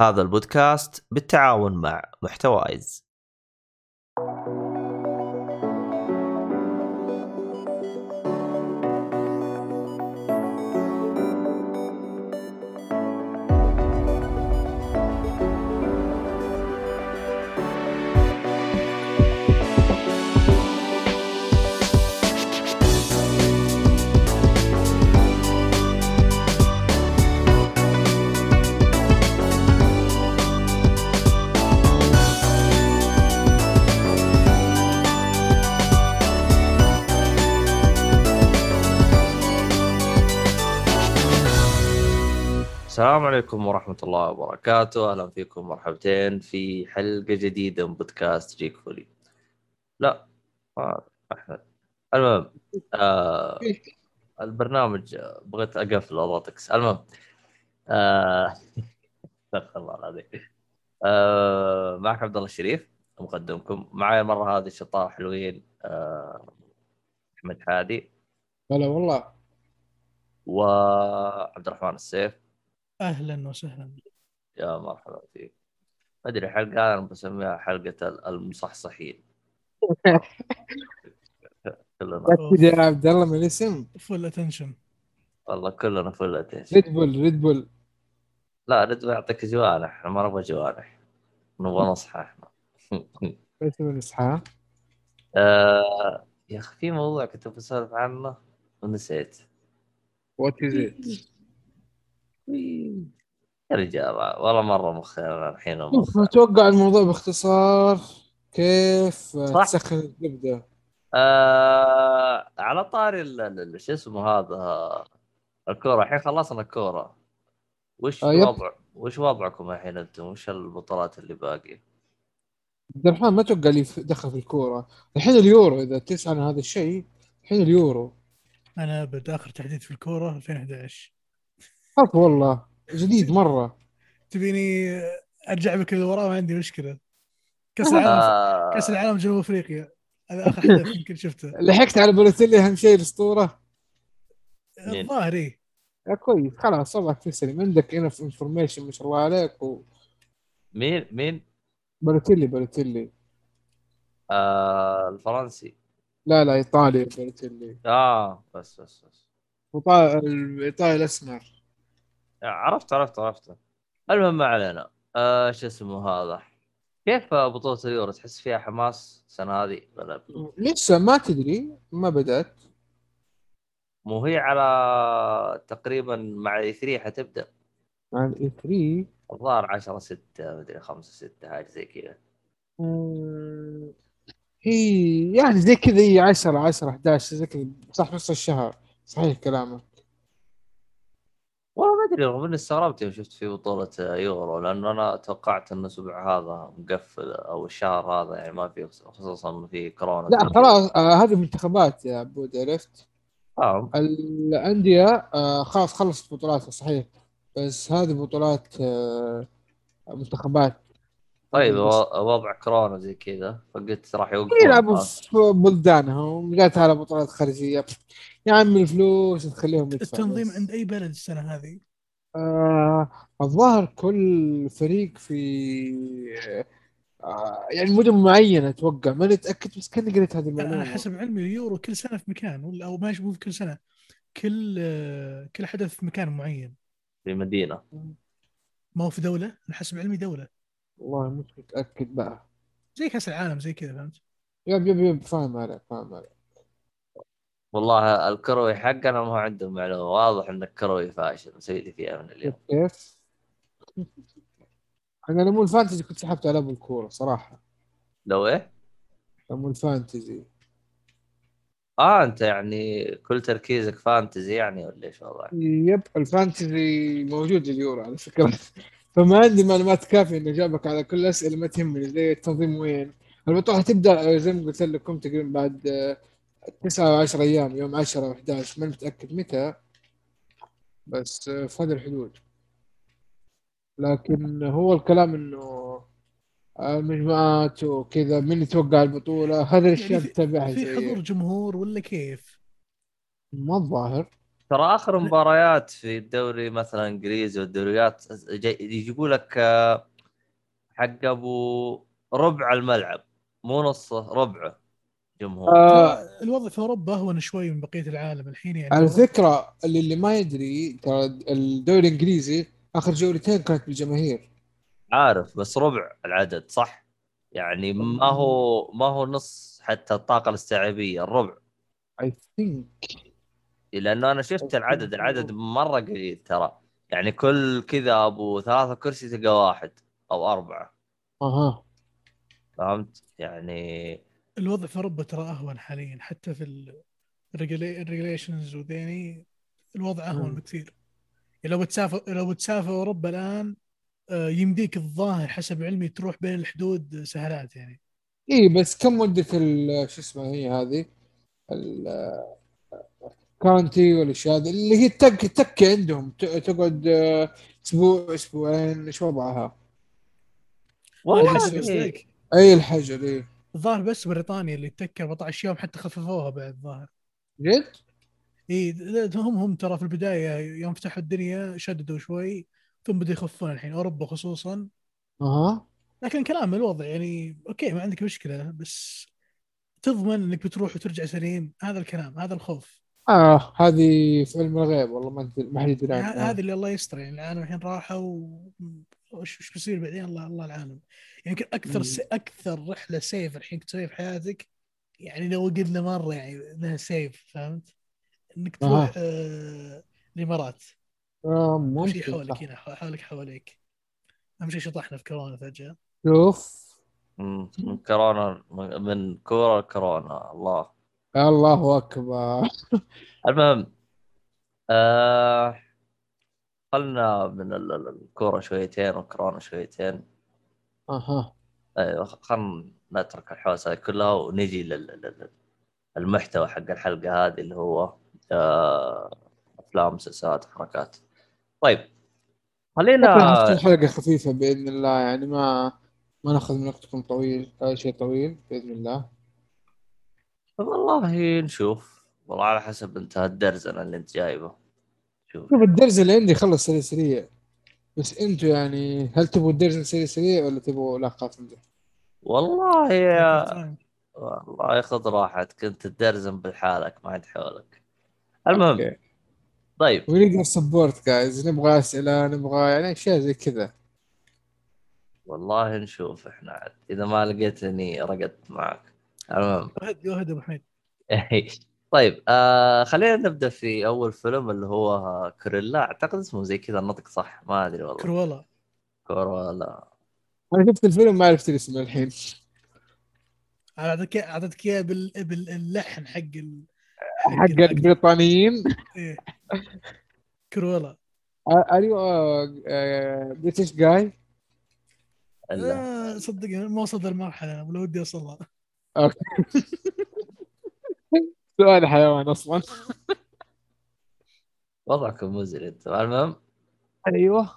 هذا البودكاست بالتعاون مع محتوايز. السلام عليكم ورحمة الله وبركاته، أهلا فيكم مرحبتين في حلقة جديدة من بودكاست جيك فولي. لا أحمد. المهم آه البرنامج بغيت أقفل أضغطكس، المهم آه استغفر الله العظيم. آه معك عبد الله الشريف مقدمكم، معي المرة هذه شطار حلوين آه أحمد حادي هلا والله وعبد الرحمن السيف. أهلا وسهلا. يا مرحبا فيك. ما أدري حلقة أنا بسميها حلقة ال- المصحصحين. كلنا. يا عبد الله من الاسم. full attention والله كلنا full attention Red Bull Red Bull لا Red يعطيك جوانح إحنا ما نبغى جوانح نبغى نصحى إحنا. بس من اصحى آه يا أخي في موضوع كنت بسولف عنه ونسيت. what is it يا رجال والله مرة مخي أنا الحين. أتوقع الموضوع باختصار. كيف. تسخن الزبدة؟ آه على طاري ال- ال- ال- شو اسمه هذا؟ الكورة. الحين خلصنا الكورة. وش آه،. وضع وش وضعكم الحين أنتم؟ وش البطولات اللي باقيه عبد الرحمن ما أتوقع لي دخل في الكورة. الحين اليورو إذا تسأل عن هذا الشيء الحين اليورو. أنا ابد آخر تحديث في الكورة 2011 خلاص والله. جديد مرة. تبيني أرجع بك للوراء ما عندي مشكلة. كأس العالم آه كأس العالم جنوب أفريقيا. هذا آخر حدث يمكن شفته. لحقت على بولوتيلي أهم شيء الأسطورة؟ الظاهر إيه. يا كويس. خلاص صبعك في السليم عندك inf information ما شاء الله عليك و... مين؟ مين؟ بولوتيلي بولوتيلي آه الفرنسي. لا لا إيطالي بولوتيلي آه بس بس بس. وطا... الإيطالي الأسمر. عرفت عرفت عرفت. المهم ما علينا. آه شو اسمه هذا؟ كيف بطولة اليورو؟ تحس فيها حماس السنة هذه؟ ولا لسه ما تدري ما بدأت. مو هي على تقريبا مع E3 حتبدأ؟ مع الاي 3 الظاهر 10 6 مدري 5 6 حاجة زي كذا. هي يعني زي كذا هي 10 10 11 زي كذا. صح نص الشهر. صحيح كلامك. ادري رغم إني استغربت يوم شفت في بطولة يورو لأنه أنا توقعت انه الأسبوع هذا مقفل أو الشهر هذا يعني ما في خصوصا إنه في كورونا لا خلاص آه هذه منتخبات يا عبود عرفت آه. الأندية آه خلاص خلصت بطولاتها صحيح بس هذه بطولات آه منتخبات طيب وضع كورونا زي كذا فقلت راح يوقفون يلعبوا آه. في بلدانهم جات على بطولات خارجية يا عمي الفلوس تخليهم التنظيم. عند أي بلد السنة هذه آه الظاهر كل فريق في آه يعني مدن معينة أتوقع ماني متأكد بس كأني قريت هذه أنا المعلومة. حسب علمي اليورو كل سنة في مكان ولا أو ماشي مو كل سنة. كل آه، كل حدث في مكان معين. في مدينة. ما هو في دولة؟ أنا حسب علمي دولة. والله مش متأكد بقى. زي كأس العالم زي كذا فهمت؟ يب يب يب فاهم عليك فاهم عليك. والله الكروي حقنا ما هو عنده معلومة واضح إن الكروي فاشل مسوي لي فيها من اليوم كيف؟ أنا لمو الفانتزي كنت سحبت على أبو الكورة صراحة لو إيه؟ لمو الفانتزي آه أنت يعني كل تركيزك فانتزي يعني ولا إيش وضعك؟ يب الفانتزي موجود اليورو على فكرة فما عندي معلومات كافية إني أجاوبك على كل الأسئلة ما تهمني زي التنظيم وين البطولة حتبدأ آه، زي ما قلت لكم تقريبا بعد آه، تسعة وعشر أيام يوم 10 و11 ما متأكد متى بس آه، في هذه الحدود. لكن هو الكلام إنه المجموعات وكذا من يتوقع البطولة هذه الأشياء يعني في- بتتابعها في حضور جمهور ولا كيف؟ ما الظاهر. ترى آخر مباريات في الدوري مثلا إنجليزي والدوريات يجيبوا لك آه، حق أبو ربع الملعب مو نصه ربعه. جمهور. آه ترى الوضع في أوروبا أهون شوي من بقية العالم الحين يعني. على فكرة اللي, اللي ما يدري ترى الدوري الإنجليزي آخر جولتين كانت بالجماهير. عارف بس ربع العدد صح؟ يعني ما هو ما هو نص حتى الطاقة الاستيعابية الربع اي ثينك لأنه أنا شفت العدد العدد مرة قليل ترى. يعني كل كذا أبو ثلاثة كرسي تلقى واحد أو أربعة. أها. فهمت؟ يعني الوضع في أوروبا ترى أهون حاليا حتى في ال regulations وذيني الوضع أهون. بكثير. يعني لو بتسافر لو بتسافر أوروبا الآن آه، يمديك الظاهر حسب علمي تروح بين الحدود سهلات يعني. إي إيه، بس كم مده ال- شو اسمها هي هذه؟ ال quarantine والاشياء هذه؟ اللي هي التك تكه عندهم ت- تقعد آه، أسبوع أسبوعين إيش وضعها؟ والله إي الحجر إي. الظاهر بس بريطانيا اللي تتكى 14 يوم حتى خففوها بعد الظاهر. جد؟ إي هم هم ترى في البداية يوم فتحوا الدنيا شددوا شوي ثم بدوا يخفون الحين أوروبا خصوصا. أها. لكن كلام الوضع يعني okay ما عندك مشكلة بس تضمن إنك بتروح وترجع سليم هذا الكلام هذا الخوف. آه هذه في علم الغيب والله ما ما حد يدري عنها هذا اللي الله يستر يعني العالم الحين راحوا وش وش بيصير بعدين؟ الله الله العالم. يمكن أكثر مم. س... أكثر رحلة سيف الحين كنت تسويها في حياتك يعني لو قلنا مرة يعني إنها سيف فهمت؟ إنك تروح آه الإمارات. آه ممكن حولك. هنا حولك حواليك. أهم شيء شطحنا في كورونا فجأة. شوف. من كورونا من كورة كورونا الله. الله أكبر. المهم آه خلنا من ال- ال- الكورة شويتين وكورونا شويتين. أها. أيوه خلنا نترك الحوسه هذه كلها ونجي لل- للمحتوى حق الحلقة هذه اللي هو آه أفلام مسلسلات حركات. طيب خلينا حلقة خفيفة بإذن الله يعني ما ما نأخذ من وقتكم طويل هذا شيء طويل بإذن الله. والله نشوف والله على حسب انت الدرزنه اللي أنت جايبه. شوف. شوف الدرز اللي عندي خلص سريع سريع. بس أنتوا يعني هل تبغوا الدرز سريع سريع ولا تبغوا لا قافله؟ والله يا. والله خذ راحتك انت تدرزن بحالك ما عاد حولك. المهم أوكي. طيب. ونقدر سبورت جايز نبغى أسئلة نبغى يعني أشياء زي كذا. والله نشوف إحنا عاد إذا ما لقيتني رقدت معك. المهم. يوهد يوهد أبو حميد. طيب آه خلينا نبدأ في أول فيلم اللي هو كوريلا. أعتقد اسمه زي كذا النطق صح ما أدري والله. كرولا كورولا. أنا شفت الفيلم ما عرفت الاسم الحين. اعطيتك اعطيتك اياه بال... باللحن حق ال... حق البريطانيين. إيه. كرولا ار يو بريتش جاي صدقني ما وصلت المرحله ولا ودي اوصلها سؤال حيوان أصلا. وضعكم مزري انت المهم؟ أيوه.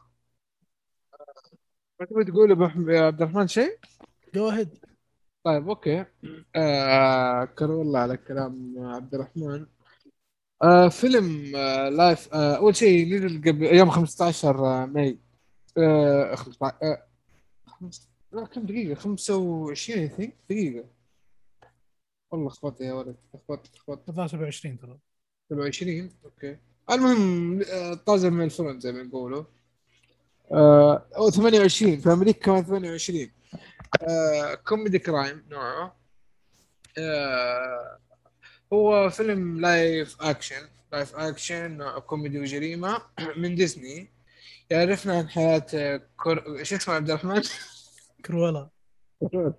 ما تبي تقول يا عبد الرحمن شيء؟ جو اهيد طيب أوكي. آه كرولا على كلام عبد الرحمن. آه فيلم آه live آه أول شيء نزل قبل يوم 15 May. آه 15 آه خمس- لا كم دقيقة؟ 25 I think دقيقة. والله خبطت يا ولد خبطت خبطت 27 ترى. 27 okay. المهم طازة من الفرن زي ما يقولوا. آه أو 28 في أمريكا كمان 28 آه comedy crime نوعه. آه هو فيلم live action. live action نوع كوميدي وجريمة من ديزني. يعرفنا عن حياة كور... شو اسمه عبد الرحمن؟ كرولا.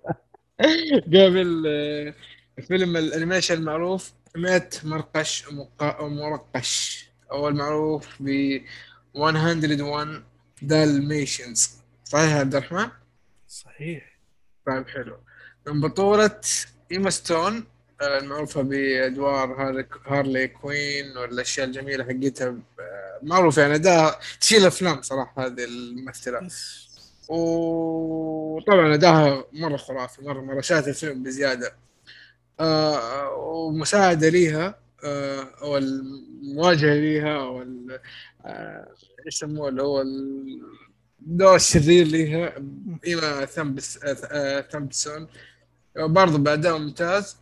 قبل آه، فيلم ال animation المعروف 100 مرقش مرقش. أو المعروف ب 101 Dalmatians صحيح يا عبد الرحمن؟ صحيح. طيب حلو. من بطولة ستون آه، المعروفة بأدوار هارلي- كوين والأشياء الجميلة حقتها آه، معروفة يعني ده تشيل أفلام صراحة هذه الممثلة. وطبعا أداها مرة خرافي مرة مرة شاهدت الفيلم بزيادة. آه ومساعدة ليها آه، أو المواجهة ليها أو آه، يسموه اللي هو الدور الشرير ليها ايما ثامبس ثامبسون برضه بأداء ممتاز.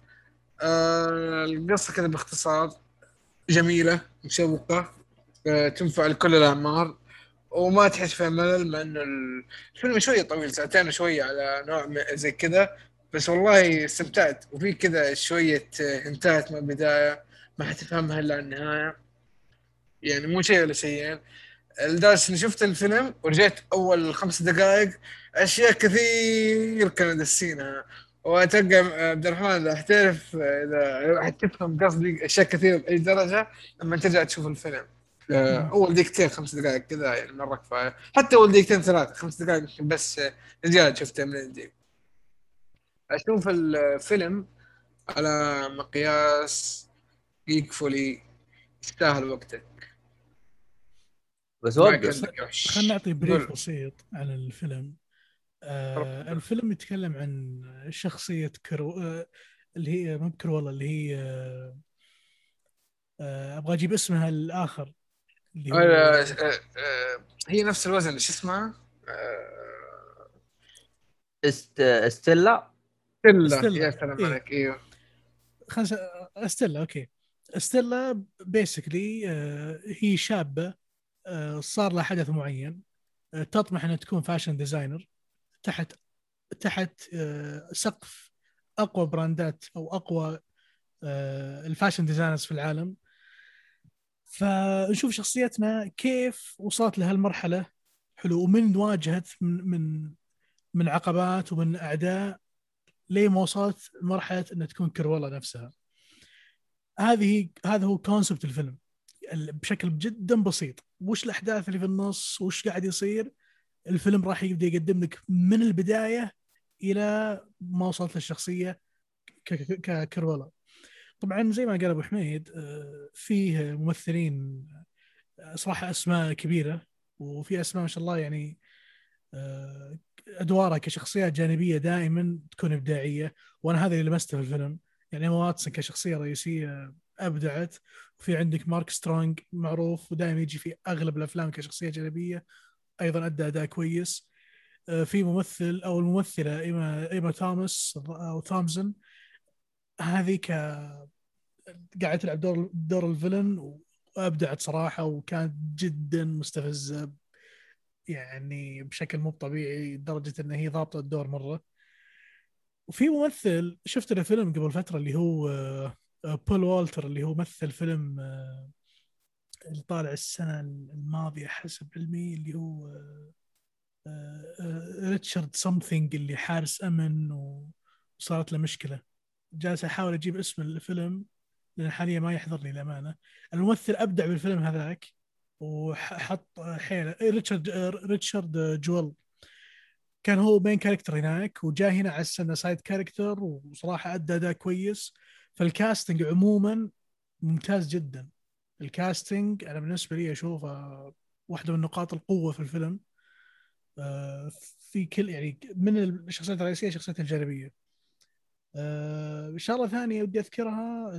القصة كذا باختصار جميلة مشوقة تنفع لكل الأعمار. وما تحس فيها ملل مع إنه الفيلم شوية طويل ساعتين وشوية على نوع زي كذا. بس والله استمتعت. وفي كذا شوية هنتات من البداية ما حتفهمها إلا النهاية. يعني مو شيء ولا شيئين لدرجة إني شفت الفيلم ورجعت أول خمس دقائق أشياء كثير كانوا دسينها وأتوقع عبد الرحمن إذا حتعرف إذا حتفهم قصدي أشياء كثير بأي درجة لما ترجع تشوف الفيلم. آه، أول دقيقتين خمس دقائق كذا يعني مرة كفاية. حتى أول دقيقتين ثلاث خمس دقائق بس رجال شفته من عندي. أشوف الفيلم على مقياس جيك فولي يستاهل وقتك. بس وقف. خلينا نعطي brief بسيط عن الفيلم. آه الفيلم يتكلم عن شخصية كرو آه اللي هي مو والله اللي هي آه آه أبغى أجيب اسمها الآخر. اللي هو آه آه آه هي نفس الوزن شو اسمها؟ آه است إستيلا؟ استيلا يا سلام إيه. عليك أيوه. خلنا استيلا okay. استيلا basically آه هي شابة آه صار لها حدث معين آه تطمح إنها تكون fashion designer تحت تحت آه سقف أقوى براندات أو أقوى آه ال fashion designers في العالم. فنشوف شخصيتنا كيف وصلت لهالمرحلة. حلو. ومن واجهت من من من عقبات ومن أعداء لين ما وصلت لمرحله إنها تكون كرولا نفسها؟ هذه هذا هو كونسبت الفيلم. بشكل جدا بسيط. وش الأحداث اللي في النص؟ وش قاعد يصير؟ الفيلم راح يبدأ يقدم لك من البداية إلى ما وصلت للشخصية ككرولا طبعا زي ما قال أبو حميد آه، فيه ممثلين آه، صراحة أسماء كبيرة وفي أسماء ما شاء الله يعني آه، أدوارها كشخصيات جانبية دائما تكون إبداعية وأنا هذا اللي لمسته في الفيلم. يعني واتسون كشخصية رئيسية أبدعت وفي عندك مارك سترونج معروف ودائما يجي في أغلب الأفلام كشخصية جانبية. أيضا أدى أداء كويس. في ممثل أو الممثلة إيما إيما توماس أو ثامسون هذه ك قاعدة تلعب دور دور الفيلن وأبدعت صراحة وكانت جدا مستفزة يعني بشكل مو طبيعي لدرجة إن هي ضابطة الدور مرة. وفي ممثل شفت له فيلم قبل فترة اللي هو بول والتر اللي هو مثل فيلم آه، اللي طالع السنة الماضية حسب علمي اللي هو ريتشارد آه، something آه، اللي حارس أمن وصارت له مشكلة. جالس أحاول أجيب اسم الفيلم لأن حاليا ما يحضرني الامانه الممثل أبدع بالفيلم هذاك. وحط حيله إيه، ريتشارد ريتشارد جويل. كان هو main character هناك وجاء هنا على السنة side character وصراحة أدى أداء كويس. فال casting عموما ممتاز جدا. ال casting أنا بالنسبة لي أشوفه واحدة من نقاط القوة في الفيلم. آه، في كل يعني من الشخصيات الرئيسية الشخصيات الجانبية. آه شغلة ثانية ودي أذكرها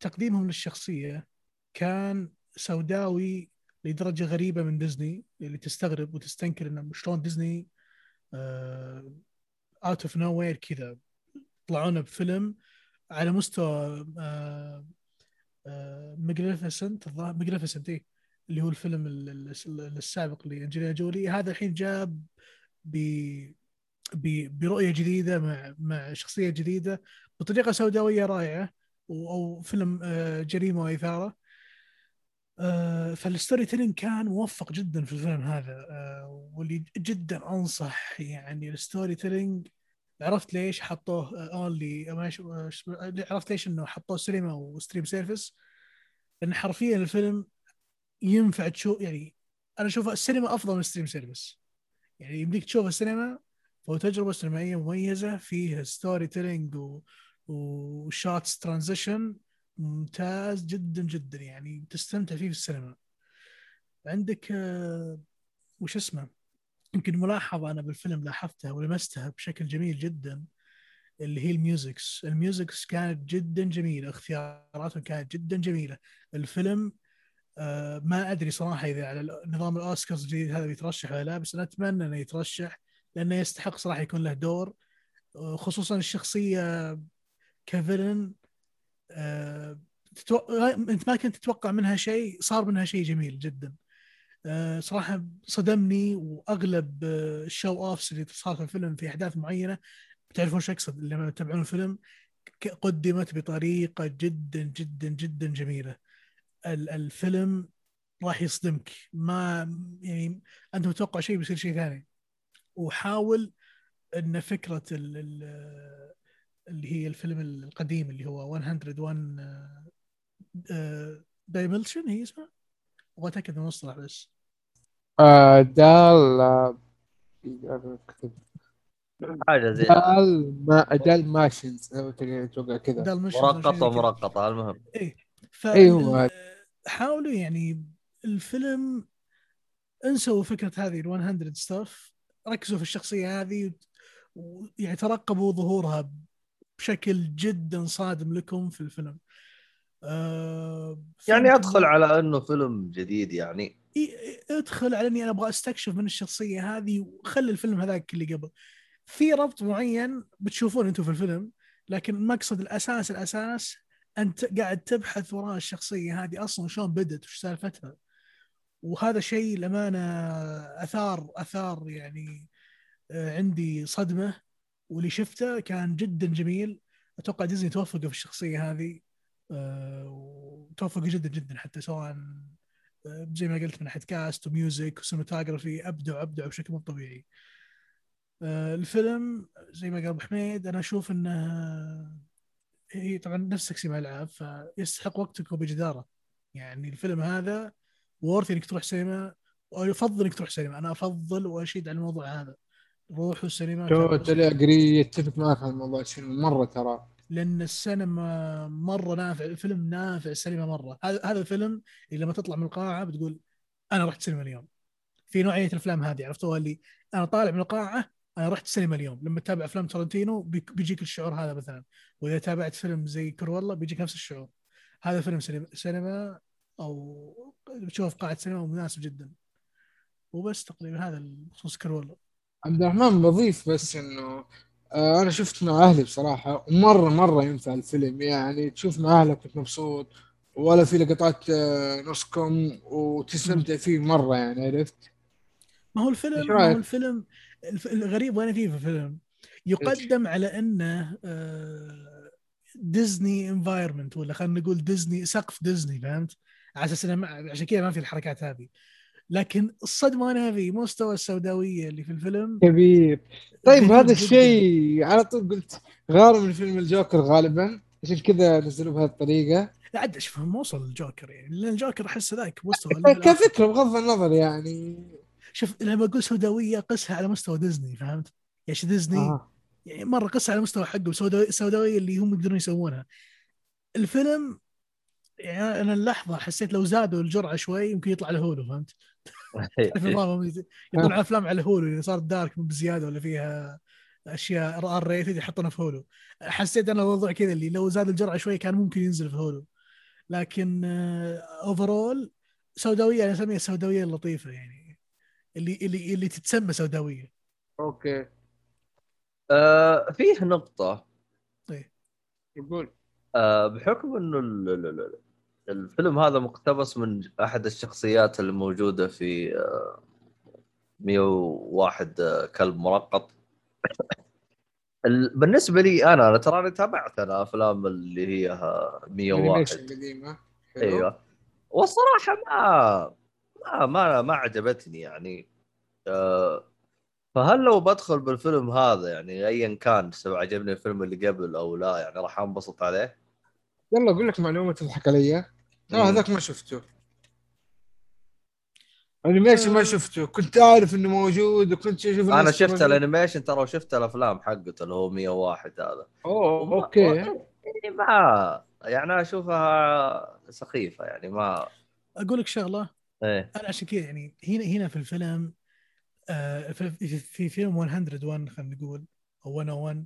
تقديمهم للشخصية كان سوداوي لدرجة غريبة من ديزني اللي تستغرب وتستنكر إنه شلون ديزني out of nowhere كذا طلعونا بفيلم على مستوى Maleficent الظاهر Maleficent اي اللي هو الفيلم السابق لأنجلينا جولي. هذا الحين جاب ب برؤية جديدة مع مع شخصية جديدة بطريقة سوداوية رائعة أو فيلم آه، جريمة وإثارة. فال storytelling كان موفق جدا في الفيلم هذا آه، واللي جدا أنصح يعني ال storytelling. عرفت ليش حطوه only عرفت ليش إنه حطوه سينما و stream service؟ لأن حرفيا الفيلم ينفع تشوف يعني أنا أشوف السينما أفضل من stream service. يعني يمديك تشوف السينما فهو تجربة سينمائية مميزة فيها storytelling و shots transition ممتاز جدا جدا يعني تستمتع فيه في السينما. عندك آه، وش اسمه؟ يمكن ملاحظة أنا بالفيلم لاحظتها ولمستها بشكل جميل جدا اللي هي ال musics. ال musics كانت جدا جميلة اختياراتهم كانت جدا جميلة. الفيلم آه ما أدري صراحة إذا على نظام الأوسكارز الجديد هذا بيترشح ولا لا بس أنا أتمنى إنه يترشح لأنه يستحق صراحة يكون له دور آه، خصوصا الشخصية ك villain تتو... أنت ما كنت تتوقع منها شيء صار منها شيء جميل جدا. آه صراحة صدمني وأغلب آه، ال show offs اللي صار في الفيلم في أحداث معينة. بتعرفون شو اقصد لما تتابعون الفيلم قدمت بطريقة جدا جدا جدا جميلة. ال- الفيلم راح يصدمك. ما يعني أنت متوقع شيء بيصير شيء ثاني. وحاول إن فكرة ال ال اللي هي الفيلم القديم اللي هو 101 دايمنشن هي اسمها؟ أبغى أتأكد من المصطلح بس. آه دال آه، حاجة زي دال ما دال ماشنز أتوقع كذا. Dalmatian مرقطة مرقطه المهم. ف أيوة. ال- حاولوا يعني الفيلم انسوا فكرة هذه ال 100 stuff ركزوا في الشخصية هذه ويعني ترقبوا ظهورها بشكل جدا صادم لكم في الفيلم. آه يعني أدخل على إنه فيلم جديد يعني. أدخل على إني أنا أبغى أستكشف من الشخصية هذه وخلي الفيلم هذاك اللي قبل. في ربط معين بتشوفون أنتم في الفيلم لكن المقصد الأساس الأساس أنت قاعد تبحث وراء الشخصية هذه أصلا شلون بدت وش سالفتها. وهذا شيء الامانه أثار أثار يعني آه، عندي صدمة. واللي شفته كان جدا جميل أتوقع ديزني توفقوا في الشخصية هذه آه، وتوفقوا جدا جدا حتى سواء آه، زي ما قلت من ناحية cast و music و cinematography أبدعوا أبدعوا بشكل مو طبيعي. آه، الفيلم زي ما قال أبو حميد أنا أشوف إنه هي طبعا نفس تقسيم الالعاب فيستحق وقتك وبجدارة. يعني الفيلم هذا worth إنك تروح سينما ويفضل إنك تروح سينما أنا أفضل وأشيد على الموضوع هذا. روحوا السينما totally agree اتفق معك على الموضوع مرة ترى. لأن السينما مرة نافع الفيلم نافع السينما مرة. هذا هذا الفيلم اللي لما تطلع من القاعة بتقول أنا رحت سينما اليوم. في نوعية الأفلام هذه عرفتوها اللي أنا طالع من القاعة أنا رحت سينما اليوم. لما تتابع افلام ترنتينو بيجيك الشعور هذا مثلا. وإذا تابعت فيلم زي كرولا بيجيك نفس الشعور. هذا فيلم سينما, سينما أو بتشوف قاعة سينما مناسب جدا. وبس تقريبا هذا بخصوص كرولا عبد الرحمن بضيف بس إنه آه أنا شفت مع أهلي بصراحة ومره مرة ينفع الفيلم. يعني تشوف مع أهلك كنت مبسوط ولا في لقطات آه نص كم وتستمتع فيه مرة يعني عرفت؟ ما هو الفيلم ما؟ هو الفيلم الف- الغريب وأنا فيه في الفيلم؟ يقدم على إنه آه، ديزني environment ولا خلينا نقول ديزني سقف ديزني فهمت؟ على أساس عشان كذا ما في الحركات هذه. لكن الصدمة أنا في مستوى السوداوية اللي في الفيلم كبير طيب هذا. الشيء على طول قلت غار من فيلم الجوكر غالبا عشان كذا نزلوه بهذه الطريقة لا عاد شوف ما وصل الجوكر يعني لأن الجوكر أحس ذاك مستوى آخر. كفكرة بغض النظر يعني شوف لما أقول سوداوية قسها على مستوى ديزني فهمت؟ إيش ديزني آه. يعني مرة قصه على مستوى حقه سوداوي- السوداويه اللي هم يقدرون يسوونها الفيلم يعني أنا اللحظة حسيت لو زادوا الجرعة شوي يمكن يطلع الهولو فهمت؟ تعرف نظامهم يطلعون أفلام على الهولو إذا صارت دارك بزيادة ولا فيها أشياء R rated يحطونها في Hulu. حسيت أنا الموضوع كذا اللي لو زاد الجرعة شوي كان ممكن ينزل في Hulu. لكن overall سوداوية أنا أسميها السوداويه اللطيفه يعني. اللي اللي اللي تتسمى سوداوية. أوكي. آه فيه نقطة. يقول آه بحكم إنه ال- ال- ال- الفيلم هذا مقتبس من أحد الشخصيات الموجودة في آه 101 آه، كلب مرقط. ال- بالنسبة لي أنا أنا تراني تابعت أنا افلام اللي هي آه، 101 انيميشن قديمه حلو. أيوه. والصراحة ما ما ما, ما عجبتني يعني. آه، فهل لو بدخل بالفيلم هذا يعني ايا كان سواء عجبني الفيلم اللي قبل أو لا يعني راح أنبسط عليه؟ يلا أقول لك معلومة تضحك علي. ترى مم. هذاك ما شفته animation ما آه. شفته كنت أعرف إنه موجود وكنت أشوف أنا شفت. ال animation ترى وشفت الأفلام حقته اللي هو 101 هذا أوه وما- أوكي يعني ما يعني أنا أشوفها سخيفة يعني ما أقول لك شغلة إيه أنا عشان كذا يعني هنا هنا في الفيلم آه في, في- في فيلم 101 خلينا نقول أو 101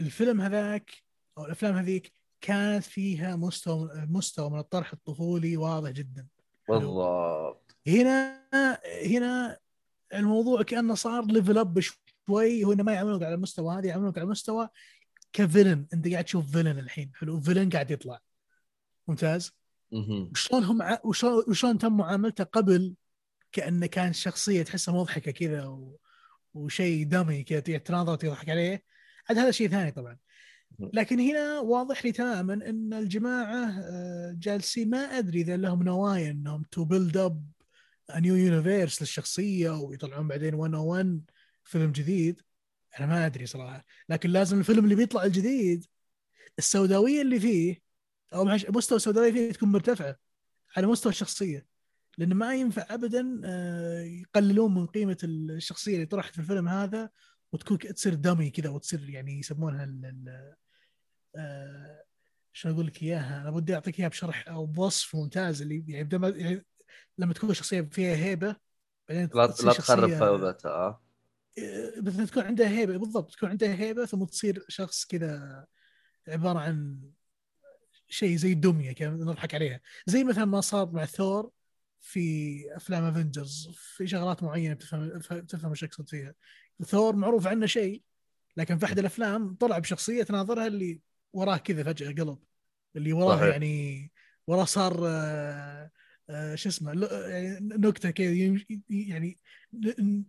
الفيلم هذاك أو الأفلام هذيك كانت فيها مستوى مستوى من الطرح الطفولي واضح جدا. بالضبط. هنا هنا الموضوع كأنه صار level up شوي. هو إنه ما يعاملونك على المستوى هذا يعاملونك على المستوى ك villain أنت قاعد تشوف villain الحين. حلو. villain قاعد يطلع. ممتاز. وشلون هم ع- وشلون تم معاملته قبل كأنه كان شخصية تحسها مضحكة كذا و... وشيء dummy كذا تناظر وتضحك عليه. عاد هذا شيء ثاني طبعا. لكن هنا واضح لي تماما إن الجماعة آه، جالسين ما أدري إذا لهم نوايا إنهم to build up new universe للشخصية ويطلعون بعدين 101 فيلم جديد. أنا ما أدري صراحة. لكن لازم الفيلم اللي بيطلع الجديد السوداوية اللي فيه أو مستوى السوداوية فيه تكون مرتفعة على مستوى الشخصية. لأن ما ينفع ابدا آه، يقللون من قيمة الشخصية اللي طرحت في الفيلم هذا وتكون تصير dummy كذا وتصير يعني يسمونها ال ال آه، شلون أقول لك إياها؟ أنا بدي أعطيك إياها بشرح أو بوصف ممتاز اللي يعني, بدل ما- يعني لما تكون شخصية فيها هيبة بعدين لا لا تخرب فوضتها آه. آه، مثلا تكون عندها هيبة بالضبط تكون عندها هيبة ثم تصير شخص كذا عبارة عن شيء زي الدميه كذا نضحك عليها. زي مثلا ما صار مع ثور في أفلام افنجرز في شغلات معينة بتفهم تفهم إيش أقصد فيها ثور معروف عنه شيء لكن في أحد الأفلام طلع بشخصية تناظرها اللي وراه كذا فجأة قلب اللي وراه صحيح. يعني وراه صار آه، آه، شو اسمه يعني نكتة كذا يعني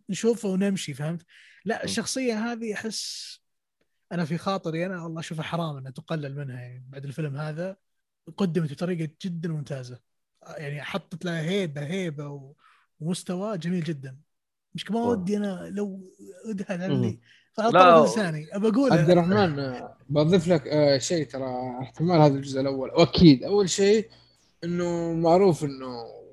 نشوفه ونمشي فهمت؟ لا الشخصية هذه أحس أنا في خاطري أنا والله أشوفها حرام إنها تقلل منها يعني بعد الفيلم هذا قدمت بطريقة جدا ممتازة يعني حطت لها هيبة هيبة ومستوى جميل جدا. مش كمان. ودي أنا لو أدهن لا، طرف لساني أبى أقول عبد الرحمن بضيف لك آه، شيء ترى احتمال هذا الجزء الأول. وأكيد أول شيء إنه معروف إنه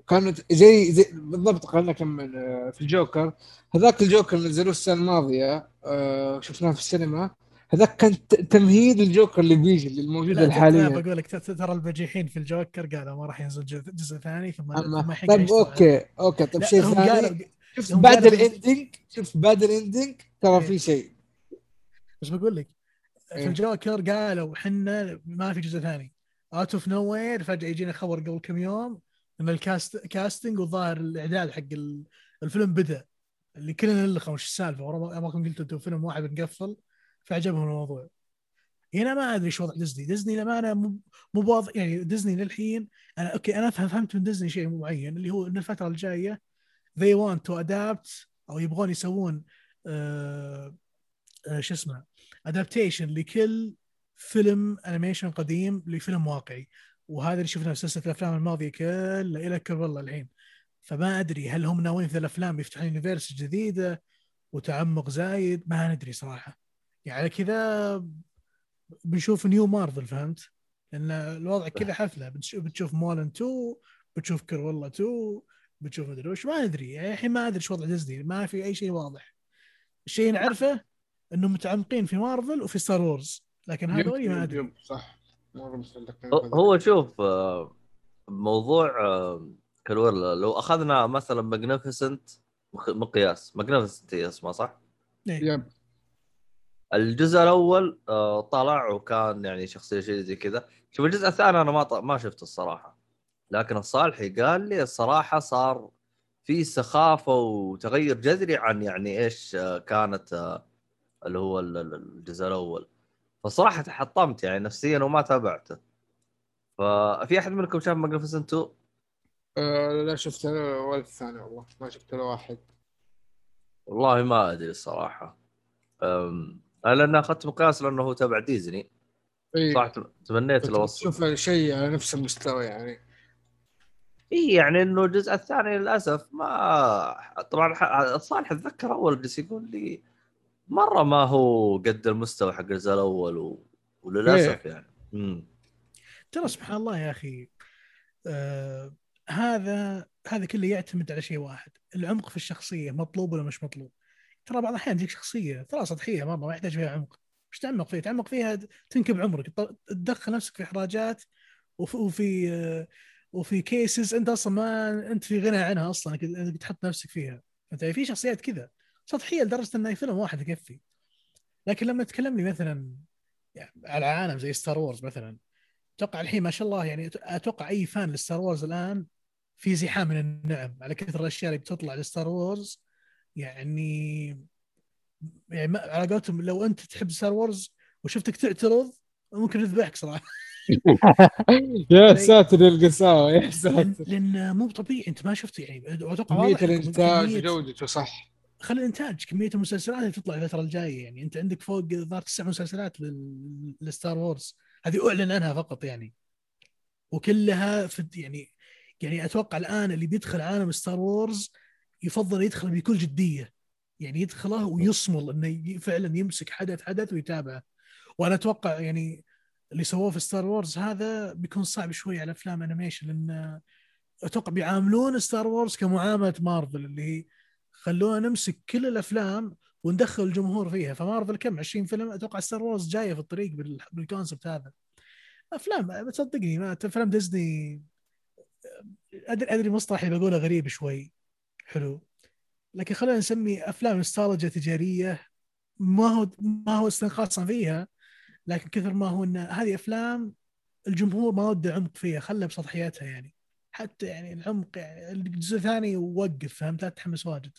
كانت زي, زي بالضبط خلينا نكمل آه، في الجوكر. هذاك الجوكر اللي نزلوه السنة الماضية آه، شفناه في السينما. هذاك كان تمهيد الجوكر اللي بيجي اللي الموجود لا حاليا بقول لك ترى البجيحين في الجوكر قالوا ما راح ينزل جزء, جزء ثاني ثم الحين طيب. أوكي أوكي طيب شيء ثاني. شفت بعد ال ending شفت بعد ال ending ترى إيه. في شيء. بس بقول لك في إيه. الجوكر قالوا حنا ما في جزء ثاني. out of nowhere فجأة يجينا خبر قبل كم يوم إن ال cast casting والظاهر الإعداد حق ال- الفيلم بدأ. اللي كلنا نلخم وش السالفة؟ ورا ما كنت قلت أنتم فيلم واحد بنقفل. فعجبهم الموضوع. هنا ما أدري إيش وضع ديزني. ديزني لما مو مو يعني ديزني للحين أنا أوكي أنا فهم- فهمت من ديزني شيء معين اللي هو إن الفترة الجاية they want to adapt أو يبغون يسوون آه آه شو اسمه adaptation لكل فيلم animation قديم لفيلم واقعي. وهذا اللي شفناه في سلسلة الأفلام الماضية كلها إلى Cruella الحين. فما أدري هل هم ناويين في الأفلام يفتحون universe جديدة وتعمق زايد؟ ما ندري صراحة. يعني على كذا بنشوف new Marvel فهمت؟ لأن الوضع كذا حفلة بتش- بتشوف Mulan 2 بتشوف Cruella 2 بتشوف مدري وش ما أدري. يعني الحين ما أدري إيش وضع ديزني ما في أي شيء واضح. الشيء اللي نعرفه انهم متعمقين في مارفل وفي Star Wars لكن هذول ما أدري. صح. هو- شوف آه، موضوع آه، Cruella لو أخذنا مثلا Magnificent مقياس. Magnificent هي اسمها صح؟ yep. الجزء الأول آه، طلع وكان يعني شخصية شيء زي كذا. شوف الجزء الثاني أنا ما ط- ما شفته الصراحة. لكن الصالحي قال لي الصراحة صار في سخافة وتغير جذري عن يعني إيش آه، كانت آه، اللي هو ال- ال- الجزء الأول. فصراحه تحطمت يعني نفسيا وما تابعته. ففي أحد منكم شاف Maleficent 2 آه لا شفت أنا ولا الثاني والله. ما شفت ولا واحد. والله ما أدري الصراحة. أم... أنا لأن أخذت مقياس لأنه هو تبع ديزني. اي صح تمنيت لو شوف شيء على نفس المستوى يعني. إي يعني إنه الجزء الثاني للأسف ما طبعا ح- صالح أتذكر أول جلس يقول لي مرة ما هو قد المستوى حق الجزء الأول و... وللأسف يعني. امم ترى سبحان الله يا أخي آه هذا هذا كله يعتمد على شيء واحد العمق في الشخصية مطلوب ولا مش مطلوب. ترى بعض الأحيان تجيك شخصية ترى سطحية مرة ما يحتاج فيها عمق. مش تعمق فيها تعمق فيها تنكب عمرك تدخل نفسك في إحراجات وفي وفي, وفي cases أنت أصلا ما أنت في غنى عنها أصلا أنك تحط نفسك فيها. فانت في شخصيات كذا سطحية لدرجة انه فيلم واحد يكفي. لكن لما تكلم لي مثلا يعني على عالم زي ستار وورز مثلا أتوقع الحين ما شاء الله يعني أتوقع أي fan لستار وورز الآن في زحام من النعم على كثر الأشياء اللي بتطلع لستار وورز يعني يعني ما- على قولتهم لو أنت تحب ستار وورز وشفتك تعترض ممكن نذبحك صراحة. يا ساتر يا القساوة يا لأن, ساتر. لأن مو طبيعي أنت ما شفت يعني أتوقع إنكم الإنتاج وجودته صح. خلي الإنتاج كمية المسلسلات اللي تطلع الفترة الجاية يعني. أنت عندك فوق الظاهر تسع مسلسلات لل- للستار وورز هذه أعلن عنها فقط يعني. وكلها في يعني يعني أتوقع الآن اللي بيدخل عالم ستار وورز يفضل يدخل بكل جدية. يعني يدخله ويصمل إنه فعلا يمسك حدث حدث ويتابعه. وأنا أتوقع يعني اللي سووه في ستار وورز هذا بيكون صعب شوي على أفلام animation لأن أتوقع بيعاملون ستار وورز كمعاملة مارفل اللي هي خلونا نمسك كل الأفلام وندخل الجمهور فيها. فمارفل كم؟ 20 فيلم؟ أتوقع ستار وورز جاية في الطريق بال- بال concept هذا. أفلام تصدقني ما افلام ديزني ادري أدري مصطلح اللي بقوله غريب شوي. حلو. لكن خلينا نسمي أفلام نوستالجيا تجارية ما هو ما هو استنقاصا فيها لكن كثر ما هو إن هذه أفلام الجمهور ما وده عمق فيها خلها بسطحياتها يعني. حتى يعني العمق يعني الجزء الثاني وقف فهمت؟ لا تتحمس واجد.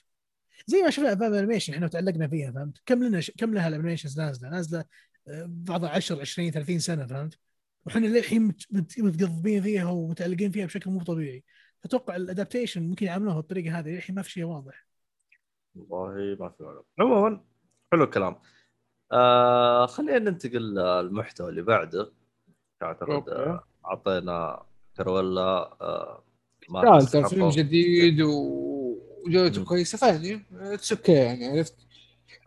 زي ما شفنا أفلام animation إحنا تعلقنا فيها فهمت؟ كم لنا كم لها ال animations نازلة؟ نازلة بعضها 10 20 30 سنة فهمت؟ وحنا للحين مت- مت- متقضبين فيها ومتعلقين فيها بشكل مو طبيعي. أتوقع ال adaptation ممكن يعاملوها بالطريقة هذه للحين ما في شيء واضح. والله ما في عموما حلو الكلام. آه خلينا ننتقل للمحتوى اللي بعده. اعتقد أعطينا كرويلا آه ما. فيلم جديد و- وجودته. كويسة. فيعني it's okay يعني عرفت؟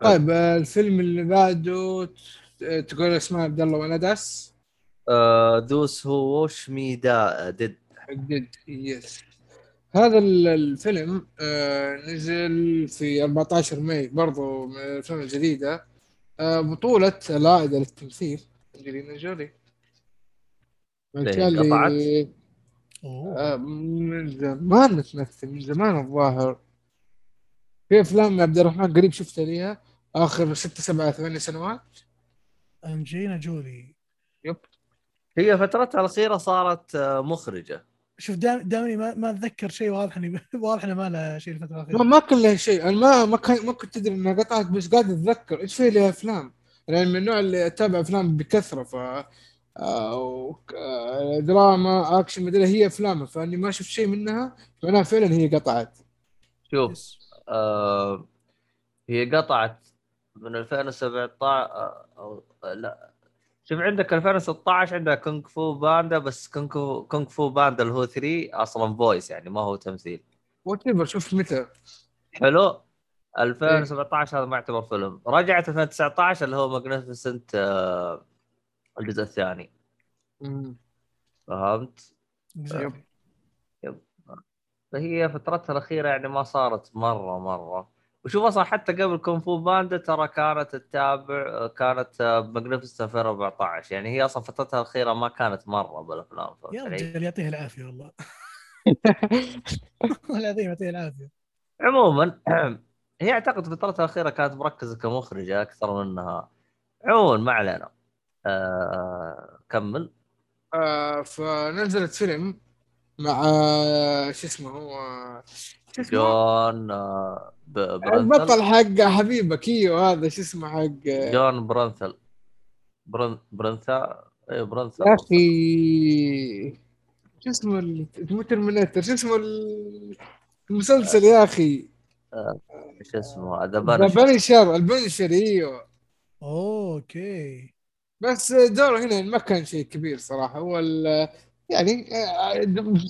طيب آه، الفيلم اللي بعده تقول اسمه عبد الله ونادس آه دوس هو شميدا ديد. جديد يس هذا ال- الفيلم آه، نزل في 14 ماي برضو من الأفلام الجديدة. آه، بطولة العائدة للتمثيل أنجلينا جولي. قطعت؟ أوه. آه، من زمان تمثل من زمان الظاهر. في أفلام يا عبد الرحمن قريب شفتها ليها آخر ست سبعة ثمانية سنوات. أنجينا جولي. يب. هي فترتها الأخيرة صارت مخرجة. شوف دام دامني ما, ما أتذكر شيء واضح اني واضح إنه ما له شيء الفترة الأخيرة. ما كان لها شيء. أنا ما ما كان ما كنت أدري انها قطعت بس قاعد أتذكر. إيش في لها أفلام؟ يعني من النوع اللي أتابع أفلام بكثرة ف آه، آه، دراما أكشن مدري هي افلامها فأني ما شفت شيء منها معناها فعلا هي قطعت. شوف. آه هي قطعت من 2017 آه، أو آه، لا شوف عندك 2016 عندك كونغ فو باندا بس كونغ فو كونغ فو باندا اللي هو 3 أصلا voice يعني ما هو تمثيل. whatever شوف متى. حلو؟ 2017 هذا ما يعتبر فيلم. رجعت 2019 اللي هو Maleficent آه الجزء الثاني. مم. فهمت؟ Exactly. فهي فترتها الأخيرة يعني ما صارت مرة مرة. وشوف أصلا حتى قبل كونغ فو باندا ترى كانت تتابع كانت Maleficent 2014 يعني هي أصلا فترتها الأخيرة ما كانت مرة بالأفلام يا؟ رجال يعطيه العافية والله. والله العظيم يعطيه العافية. عموما هي أعتقد فترتها الأخيرة كانت مركزة كمخرجة أكثر منها. عموما ما علينا. آه... كمل. آه فنزلت فيلم مع آه، شو اسمه هو شو اسمه جون آه... برنثل البطل حق حبيبك أيوه هذا شو اسمه حق؟ جون برنثل برن... برنثا إيه برنثل يا أخي. شو اسمه مو Terminator شو اسمه ال- المسلسل يا أخي؟ إيش اسمه؟ The Punisher ال Punisher إيوه. okay. بس دوره هنا ما كان شيء كبير صراحة. هو يعني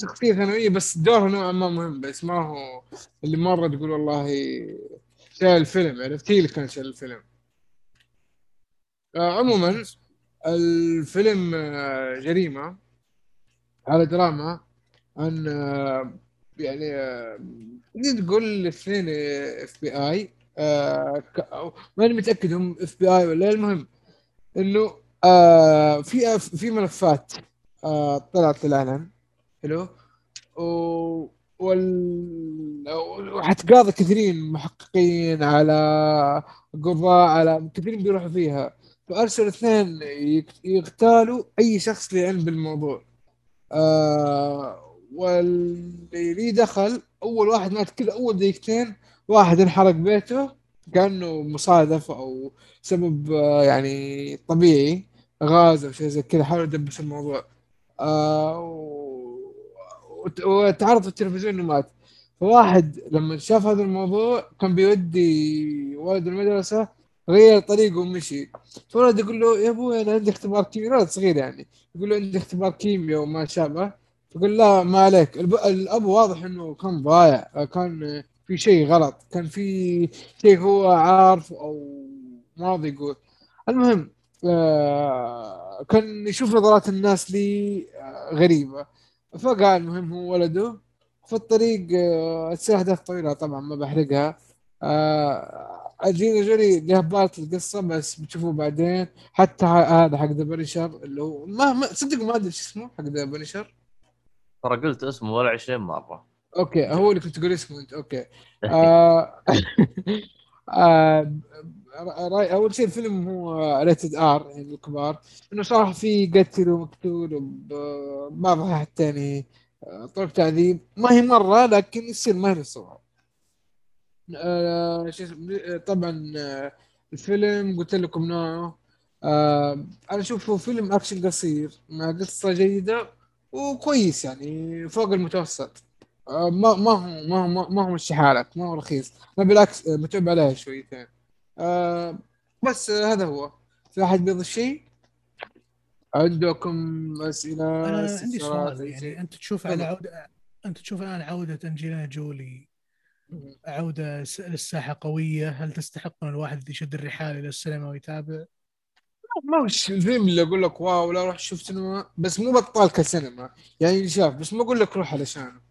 شخصيه ثانوية بس دوره نوعا ما مهم بس ما هو اللي مرة تقول والله شايل الفيلم عرفت هي اللي كان شايل الفيلم. آه، عموما الفيلم آه، جريمة على دراما عن آه، يعني تقدر تقول الاثنين FBI ماني متأكد هم FBI ولا لا، المهم إنه في في ملفات آه، طلعت للعلن حلو. و وال... وحتقاضي كثيرين محققين على قضاء على كثيرين بيروحوا فيها. فارسلوا اثنين يغتالوا أي شخص له علم بالموضوع. آه واللي دخل أول واحد مات كذا أول دقيقتين واحد انحرق بيته كأنه مصادف أو سبب آه يعني طبيعي غاز أو شيء زي كذا. حاولوا يدبس الموضوع. وتعرض في التلفزيون إنه مات. فواحد لما شاف هذا الموضوع كان بيودي ولد المدرسة غير طريقه ومشي. فولد يقول له يا أبوي أنا عندي اختبار كيمياء. ولد صغير يعني. يقول له عندي اختبار كيمياء وما شابه فقال لا ما عليك. الب... الأب واضح إنه كان ضايع كان في شيء غلط كان في شيء هو عارف أو ما راضي يقول. المهم آه كان يشوف نظرات الناس لي آه غريبة. فقال المهم هو ولده. في الطريق آه تصير احداث طويلة طبعا ما بحرقها. آه أنجلينا جولي لها part القصة بس بتشوفوه بعدين. حتى هذا حق The Punisher اللي هو ما, ما صدق ما أدري شو اسمه حق The Punisher ترى قلت اسمه ولا 20 مرة. okay هو اللي كنت تقول اسمه أنت okay. آه آه رأي أول شيء الفيلم هو rated R يعني الكبار. إنه صراحة في قتل ومقتول حتى يعني آه، طرق تعذيب. ما هي مرة لكن يصير ما هي للصغار آه طبعا آه الفيلم قلت لكم نوعه آه أنا اشوفه فيلم اكشن قصير مع قصة جيدة وكويس يعني فوق المتوسط. آه، ما ما هو ما هو ما هو مشي حالك ما هو رخيص. ما بالعكس متعب عليه شويتين. آه بس آه، هذا هو في أحد بيضيف شيء عندكم أسئلة أنا عندي سؤال يعني؟ أنت تشوف على. عودة أنت تشوف الآن عودة انجلينا جولي عودة للساحة قوية هل تستحق ان الواحد يشد الرحال إلى السينما ويتابع؟ ما هو الفيلم اللي أقول لك wow لا روح شوف سينما بس مو بطال كسينما يعني شاف بس ما أقول لك روح علشانه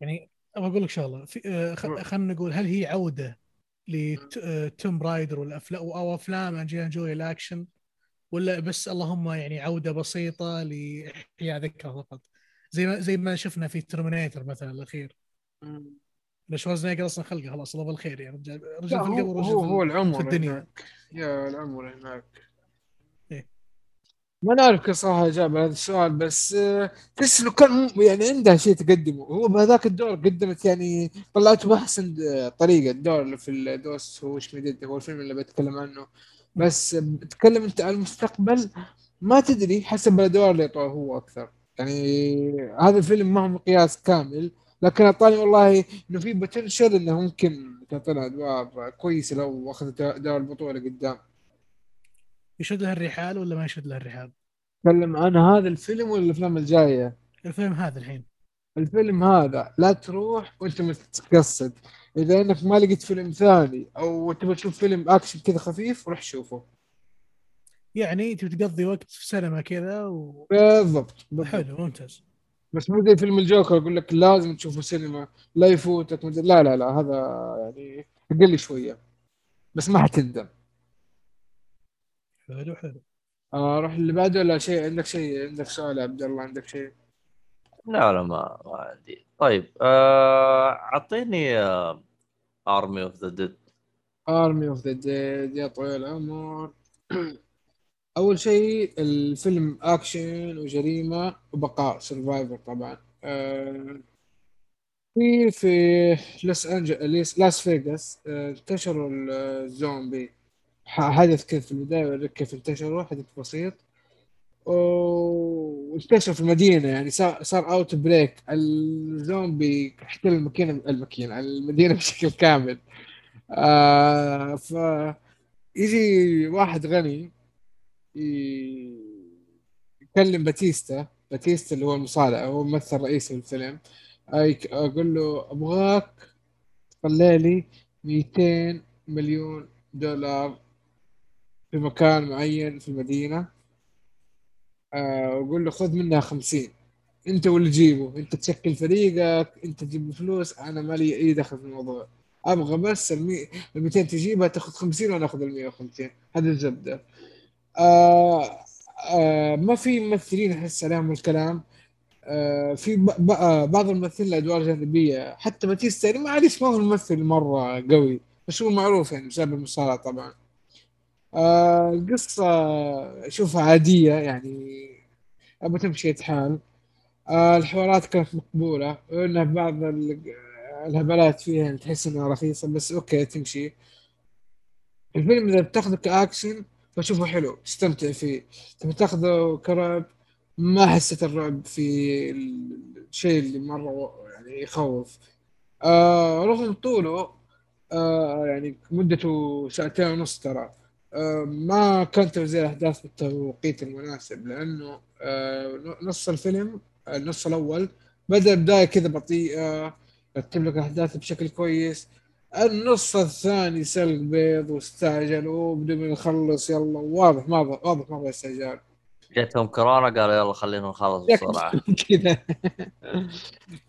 يعني أبغى أقول لك شغلة آه، خلينا نقول هل هي عودة ل Tomb Raider والافلام أو أفلام انجلينا جولي الاكشن ولا بس اللهم يعني عودة بسيطة لإحياء ذكرى فقط. زي ما زي ما شفنا في Terminator مثلا الأخير. شوارزنيجر أصلا خلقه خلاص الله بالخير يا رجال. رجل في القبر هو, هو العمر في الدنيا. هناك. يا العمر هناك. ما نعرف كيف صراحة جاب هذا السؤال بس آه، تحس إنه كان يعني عندها شيء تقدمه. هو بهذاك الدور قدمت يعني طلعته بأحسن طريقة الدور اللي في ال Those Who Wish هو الفيلم اللي بتكلم عنه. بس بتكلم أنت عن المستقبل ما تدري حسب الأدوار اللي يعطوها هو أكثر. يعني هذا الفيلم ما هو مقياس كامل لكن أعطاني والله إنه في بوتنشل إنه ممكن تعطينا أدوار كويسة لو أخذت دور البطولة قدام. يشد لها الرحال ولا ما يشد لها الرحال؟ تكلم عن هذا الفيلم ولا الأفلام الجاية؟ الفيلم هذا الحين. الفيلم هذا لا تروح وأنت متقصد. إذا إنك ما لقيت فيلم ثاني أو تبغى تشوف فيلم أكشن كذا خفيف روح شوفه. يعني تبي تقضي وقت في سينما كذا و... بالضبط بالضبط. حلو ممتاز. بس مو زي فيلم الجوكر أقول لك لازم تشوفه سينما لا يفوتك لا لا لا هذا يعني أقل شوية. بس ما حتندم. حلو حلو. آه روح اللي بعده ولا شيء؟ عندك شيء؟ عندك سؤال يا عبد الله؟ عندك شيء؟ لا لا ما, ما عندي. طيب آه، أعطيني Army of the Dead Army of the Dead يا طويل العمر. أول شيء الفيلم أكشن وجريمة وبقاء survivor طبعا. آه، في في لوس انجلوس لاس فيغاس آه، انتشروا الزومبي. حدث كذا في البداية يوريك كيف انتشروا حدث بسيط. و- وانتشر في المدينة يعني صار outbreak الزومبي احتل المكينه المكينة المدينة بشكل كامل. آه ف يجي واحد غني يكلم باتيستا. باتيستا اللي هو المصارع هو الممثل الرئيسي في الفيلم. أي- يقول له أبغاك تطلع لي 200 مليون دولار في مكان معين في المدينة آه واقول له خذ منها 50 انت واللي تجيبه انت تشكل فريقك انت تجيب الفلوس أنا مالي أي دخل في الموضوع. أبغى بس ال 200 تجيبها تاخذ 50 وأنا أخذ ال 150 هذا الزبدة. آه آه ما في ممثلين أحس عليهم الكلام. آه في آه بعض الممثلين الأدوار جانبيه حتى باتيستا يعني معليش ما هو ممثل مرة قوي بس هو معروف يعني بسبب المصارعة طبعا. آه القصة أشوفها عادية يعني أبو تمشي حال آه الحوارات كانت مقبولة. وإنها بعض ال- الهبلات فيها تحس إنها رخيصة بس okay تمشي. الفيلم إذا بتاخذه كأكشن فشوفه حلو تستمتع فيه. تبي تاخذه كرعب ما حسيت الرعب في الشيء اللي مرة يعني يخوف. آه رغم طوله آه يعني مدته ساعتين ونص ترى. آه ما كان توزيع الأحداث بالتوقيت المناسب لأنه آه نص الفيلم النص الأول بدأ بداية كذا بطيئة رتب لك الأحداث بشكل كويس. النص الثاني سلق بيض واستعجلوا بدون ما يخلص يلا واضح ما واضح ما استعجال جتهم كورونا قالوا يلا خلينا نخلص بسرعة. كذا.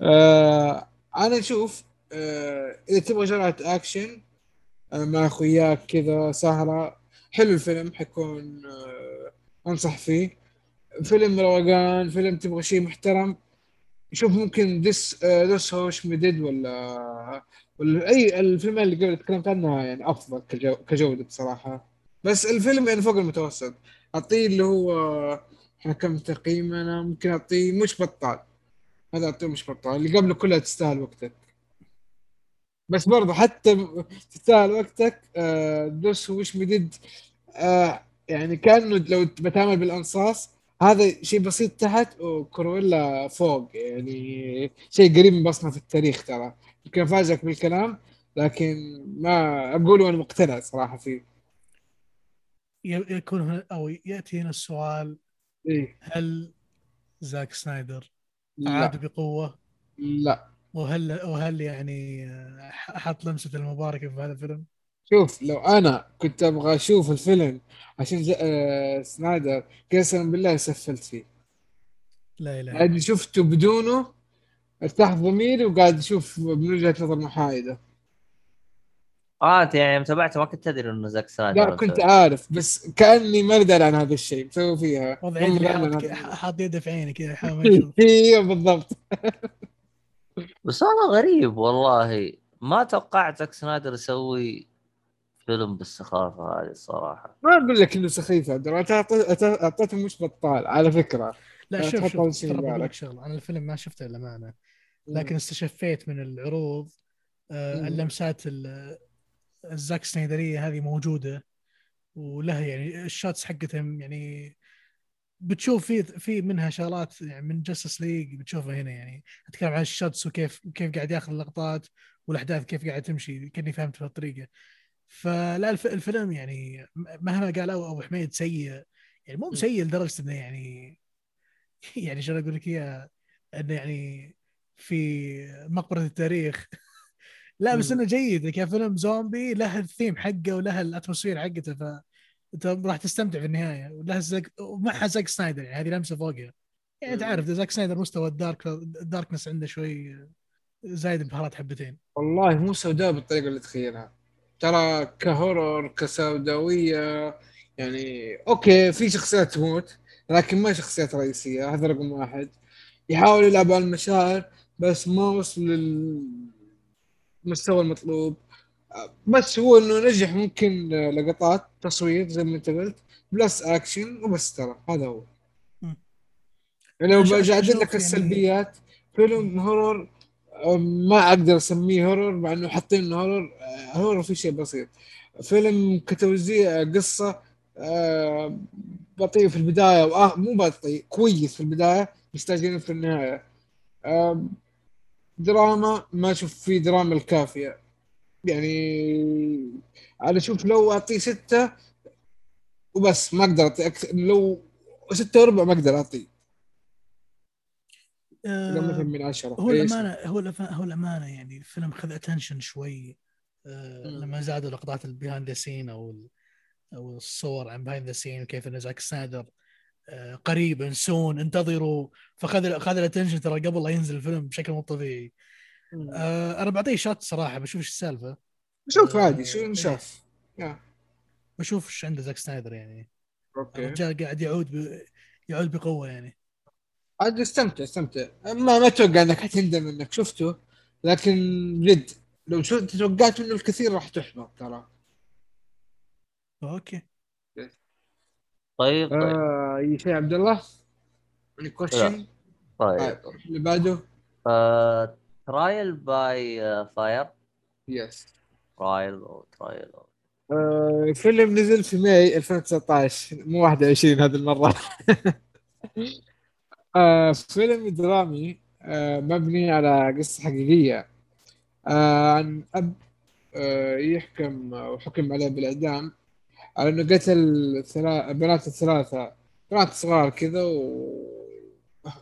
آه أنا أشوف آه إذا تبغى جرعة أكشن آه مع أخوياك كذا سهرة حلو الفيلم حيكون آه أنصح فيه. فيلم روقان فيلم تبغى شيء محترم. شوف ممكن آه دس هوش ميدد ولا ولا أي الفيلم اللي قبل تكلمت عنها يعني أفضل كجو كجودة بصراحة. بس الفيلم يعني فوق المتوسط. أعطيه اللي هو إحنا كم تقييمنا؟ ممكن أعطيه مش بطال. هذا أعطيه مش بطال. اللي قبله كلها تستاهل وقتك. بس برضه حتى تستاهل وقتك آه دوس وش مدد آه يعني كأنه لو بتعامل بالأنصاص هذا شيء بسيط تحت وكورولا فوق يعني شيء قريب من بصمة في التاريخ ترى. يمكن أفاجئك بالكلام لكن ما أقول وأنا مقتنع صراحة فيه. يكون هنا أو يأتي هنا السؤال إيه؟ هل زاك سنايدر عاد بقوة؟ لا. وهل وهل يعني حط لمسة المباركة في هذا الفيلم؟ شوف لو أنا كنت أبغى أشوف الفيلم عشان. آه سنايدر قسما بالله سفلت فيه. لا إله قاعد شفته بدونه ارتاح ضميري وقاعد أشوف من وجهة نظر محايدة. آه انت يعني متابعته ما كنت تدري إنه زاك سنايدر لا كنت عارف بس كأني ما أدري عن هذا الشيء. مسوي فيها. وضع دائماً حاط يده في عيني كذا يحاول أيوه بالضبط. بس والله غريب والله. ما توقعت زاك سنايدر يسوي فيلم بالسخافة هذه الصراحة. ما أقول لك إنه سخيف عبد اعطيته مش بطال على فكرة. لا شوف شوف ترى بقول. لك شغلة أنا الفيلم ما شفته للامانه لكن استشفيت من العروض آه،. اللمسات ال- الزاك سنايدرية هذه موجودة وله يعني ال shots حقتهم يعني بتشوف في في منها شغلات يعني من Justice League بتشوفها هنا يعني. أتكلم عن ال shots وكيف كيف قاعد ياخذ اللقطات والأحداث كيف قاعد تمشي كأني فهمت في الطريقة. فلا الف- الفيلم يعني مهما قال ابو حميد سيء يعني مو سيء لدرجة إنه يعني يعني شلون أقول لك اياها إنه يعني في مقبرة التاريخ. لا بس. إنه جيد. كفيلم زومبي له الثيم حقه وله ال atmosphere حقته راح تستمتع في النهاية. وله زك... ومعها زاك سنايدر يعني هذه لمسة فوقها. يعني انت مم. عارف زاك سنايدر مستوى ال dark ال darkness عنده شوي زايد بهارات حبتين. والله مو سوداء بالطريقة اللي تخيلها. ترى ك horror كسوداوية يعني okay في شخصيات تموت لكن ما شخصيات رئيسية هذا رقم واحد. يحاول يلعب على المشاعر بس ما وصل للمستوى المطلوب. بس هو انه نجح ممكن لقطات تصوير زي ما انت قلت plus اكشن وبس ترى هذا هو. يعني لو أشوف لك يعني- السلبيات فيلم horror أم، ما أقدر أسميه هورر مع إنه حاطين إنه هورر آه، هورر في شيء بسيط. فيلم كتوزيع قصة آه، بطيء في البداية وآه مو بطيء كويس في البداية مستعجلين في النهاية. آه، دراما ما أشوف فيه دراما الكافية. يعني أنا أشوف لو أعطيه ستة وبس ما أقدر أعطي أكثر لو ستة وربع ما أقدر أعطيه اذا مثلا آه من عشرة هو إيه، الأمانة هو هو الأمانة يعني الفيلم خذ attention شوي آه مم. لما زادوا لقطات ال behind the scene أو أو الصور عن behind the scene وكيف إن زاك سنايدر آه قريبا soon انتظروا فخذ خذ ال attention ترى قبل لا ينزل الفيلم بشكل مو طبيعي. آه أنا بعطيه shot صراحة بشوف إيش السالفة. شوف آه، عادي شو. نشاف بشوف إيش عنده زاك سنايدر يعني. okay. الرجال قاعد يعود ب... يعود بقوة يعني. عاد استمتع استمتع. ما ما أتوقع إنك حتندم إنك شفته لكن جد لو شو توقعت منه الكثير راح تحبط ترى. okay. طيب طيب. آه أي شيء عبد الله؟ any question؟ طيب. اللي بعده؟ Trial by Fire yes Trial أو trial آه، الفيلم نزل في May 2019 مو 21 هذه المرة. آه، فيلم درامي آه، مبني على قصة حقيقية آه، عن أب آه، يحكم وحكم عليه بالإعدام على إنه قتل ثلا... بنات الثلاثة بنات صغار كذا و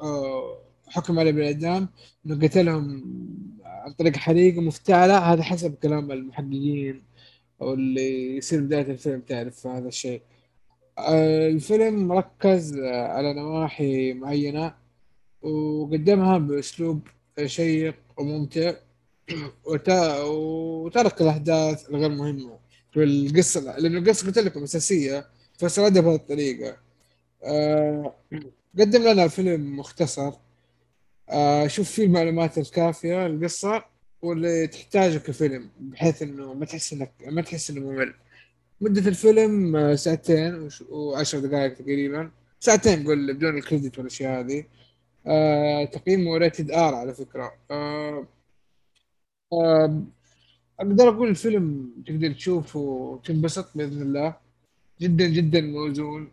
آه، حكم عليه بالإعدام إنه قتلهم عن طريق حريقة مفتعلة هذا حسب كلام المحققين أو اللي يصير بداية الفيلم تعرف هذا الشيء. آه، الفيلم مركز آه، على نواحي معينة وقدمها بأسلوب شيق وممتع وت- وترك الأحداث الغير مهمة في القصة لأن القصة قلت لكم أساسية فسردها بهذه الطريقة. آه، قدم لنا فيلم مختصر شوف فيه المعلومات الكافية القصة واللي تحتاجه كفيلم بحيث إنه ما تحس انك ما تحس إنه ممل. مدة الفيلم آه، ساعتين وعشر دقائق تقريبا. ساعتين قول بدون ال credit والأشياء هذه. آه، تقييمه rated R على فكرة. آه، آه، أقدر أقول الفيلم تقدر تشوفه وتنبسط بإذن الله. جدا جدا موزون.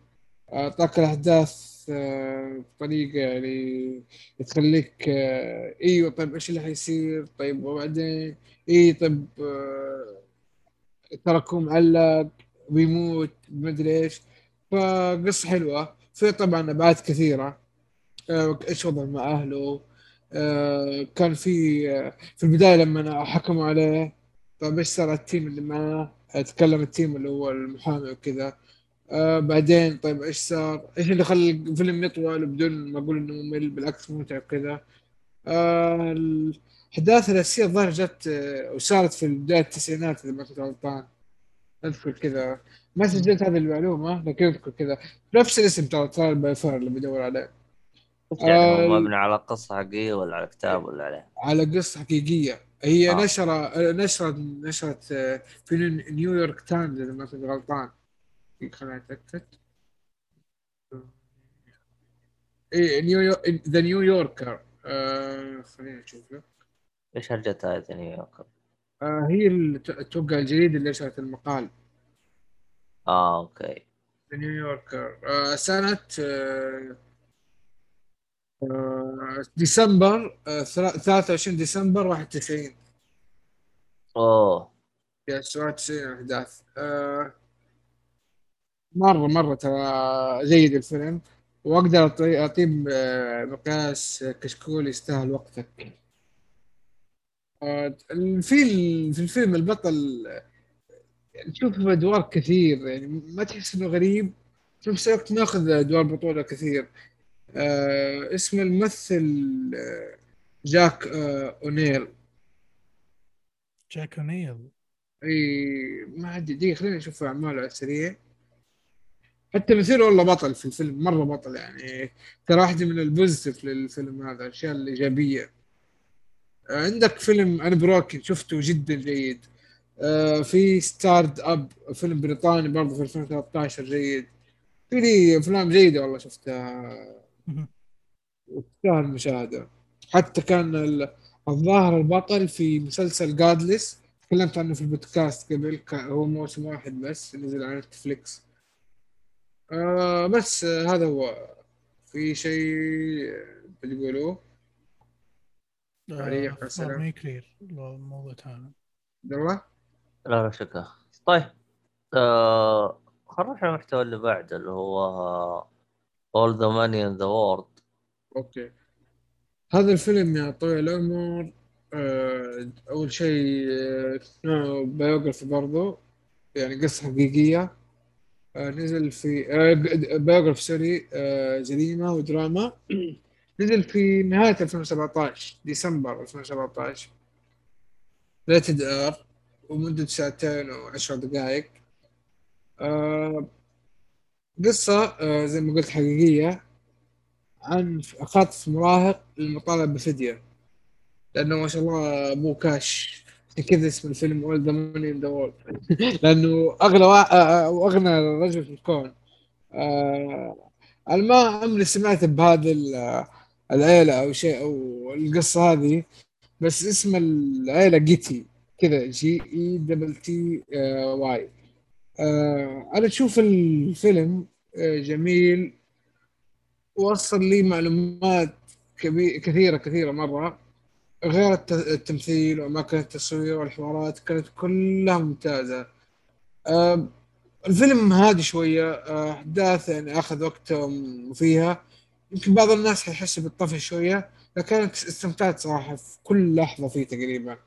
اعطاك الأحداث آه، بطريقه يعني تخليك آه، أيوه طيب إيش اللي حيصير؟ طيب وبعدين اي طيب آه، تركه معلق بيموت مدري إيش. فقصة حلوة. في طبعا ابعاد كثيرة. آه، إيش وضعه مع أهله؟ آه، كان في آه، في البداية لما حكموا عليه طيب إيش صار ال team اللي معاه؟ تكلم ال team اللي هو المحامي وكذا. آه بعدين طيب إيش صار؟ إيش اللي خلى الفيلم يطول بدون ما أقول إنه ممل بالعكس ممتع كذا آه الأحداث الأساسية الظاهر جت آه وصارت في بداية التسعينات إذا ما كنت غلطان. أذكر كذا. ما سجلت هذه المعلومة لكن أذكر كذا. نفس الاسم Trial Trial by Fire اللي بدور عليه. يعني هو آه، مبني على قصة حقيقية ولا على كتاب ولا عليه؟ على قصة حقيقية. هي آه. نشرة آه، نشرت نشرت آه، في نيويورك تايمز إذا ما كنت غلطان. إيه نيويورك The New Yorker آه خلينا نشوف لك إيش هرجتها هذه نيويورك؟ آه هي أتوقع الجريده اللي نشرت المقال. آه أوكي. The New Yorker آه سنة آه ديسمبر آه ثلا- 23 ديسمبر 91 أوه. يا 97 أحداث. آه مرة مرة ترى جيد الفيلم. وأقدر اعطيه آه، مقياس كشكول يستاهل وقتك. آه، في في الفيلم البطل يعني تشوف أدوار كثير. يعني ما تحس إنه غريب. في نفس الوقت ماخذ أدوار بطولة كثير. آه اسم الممثل آه، جاك آه أوكونيل. جاك أوكونيل. إي ما عندي دقيقة خلينا نشوف أعماله على السريع. حتى مثير والله بطل في الفيلم مرة بطل يعني. ترى واحدة من ال positive للفيلم هذا الأشياء الإيجابية. عندك فيلم Unbroken شفته جدا جيد. آه، في Starred Up فيلم بريطاني برضه في 2013 جيد. في لي أفلام جيدة والله شفتها. تستاهل المشاهدة. حتى كان ال- الظاهر البطل في مسلسل Godless تكلمت عنه في البودكاست قبل هو موسم واحد بس نزل على نتفليكس آه بس آه هذا هو. في شيء بتقولوه؟ عليك السلام. ما الموضوع ثاني عبد الله؟ لا لا شكرا. طيب آه خلينا نروح المحتوى اللي بعده اللي هو All the Money in the World. okay. هذا الفيلم يا طويل العمر آه، أول شيء آه، biography برضو يعني قصة حقيقية. آه، نزل في biography sorry آه، جريمة ودراما. نزل في نهاية 2017 ديسمبر 2017 rated R ومدة ساعتين وعشر دقائق. آه، قصة آه، زي ما قلت حقيقية عن خاطف مراهق للمطالبة بفدية. لأنه ما شاء الله أبوه كاش كذا اسم الفيلم All the Money in the World لأنه اغلى وا... آه، وأغنى رجل في الكون. آه أنا ما عمري سمعت بهذه ال- العيلة أو شيء أو القصة هذه بس اسم العيلة جيتي. كذا G E double T آه، Y آه أنا أشوف الفيلم آه، جميل. وصل لي معلومات كبير كثيره كثيرة مرة. غير الت- التمثيل وأماكن التصوير والحوارات كانت كلها ممتازة. الفيلم هادي شوية آه، أحداث يعني أخذ وقتهم فيها. يمكن بعض الناس حيحس بالطفش شوية لكن استمتعت صراحة في كل لحظة فيه تقريبا.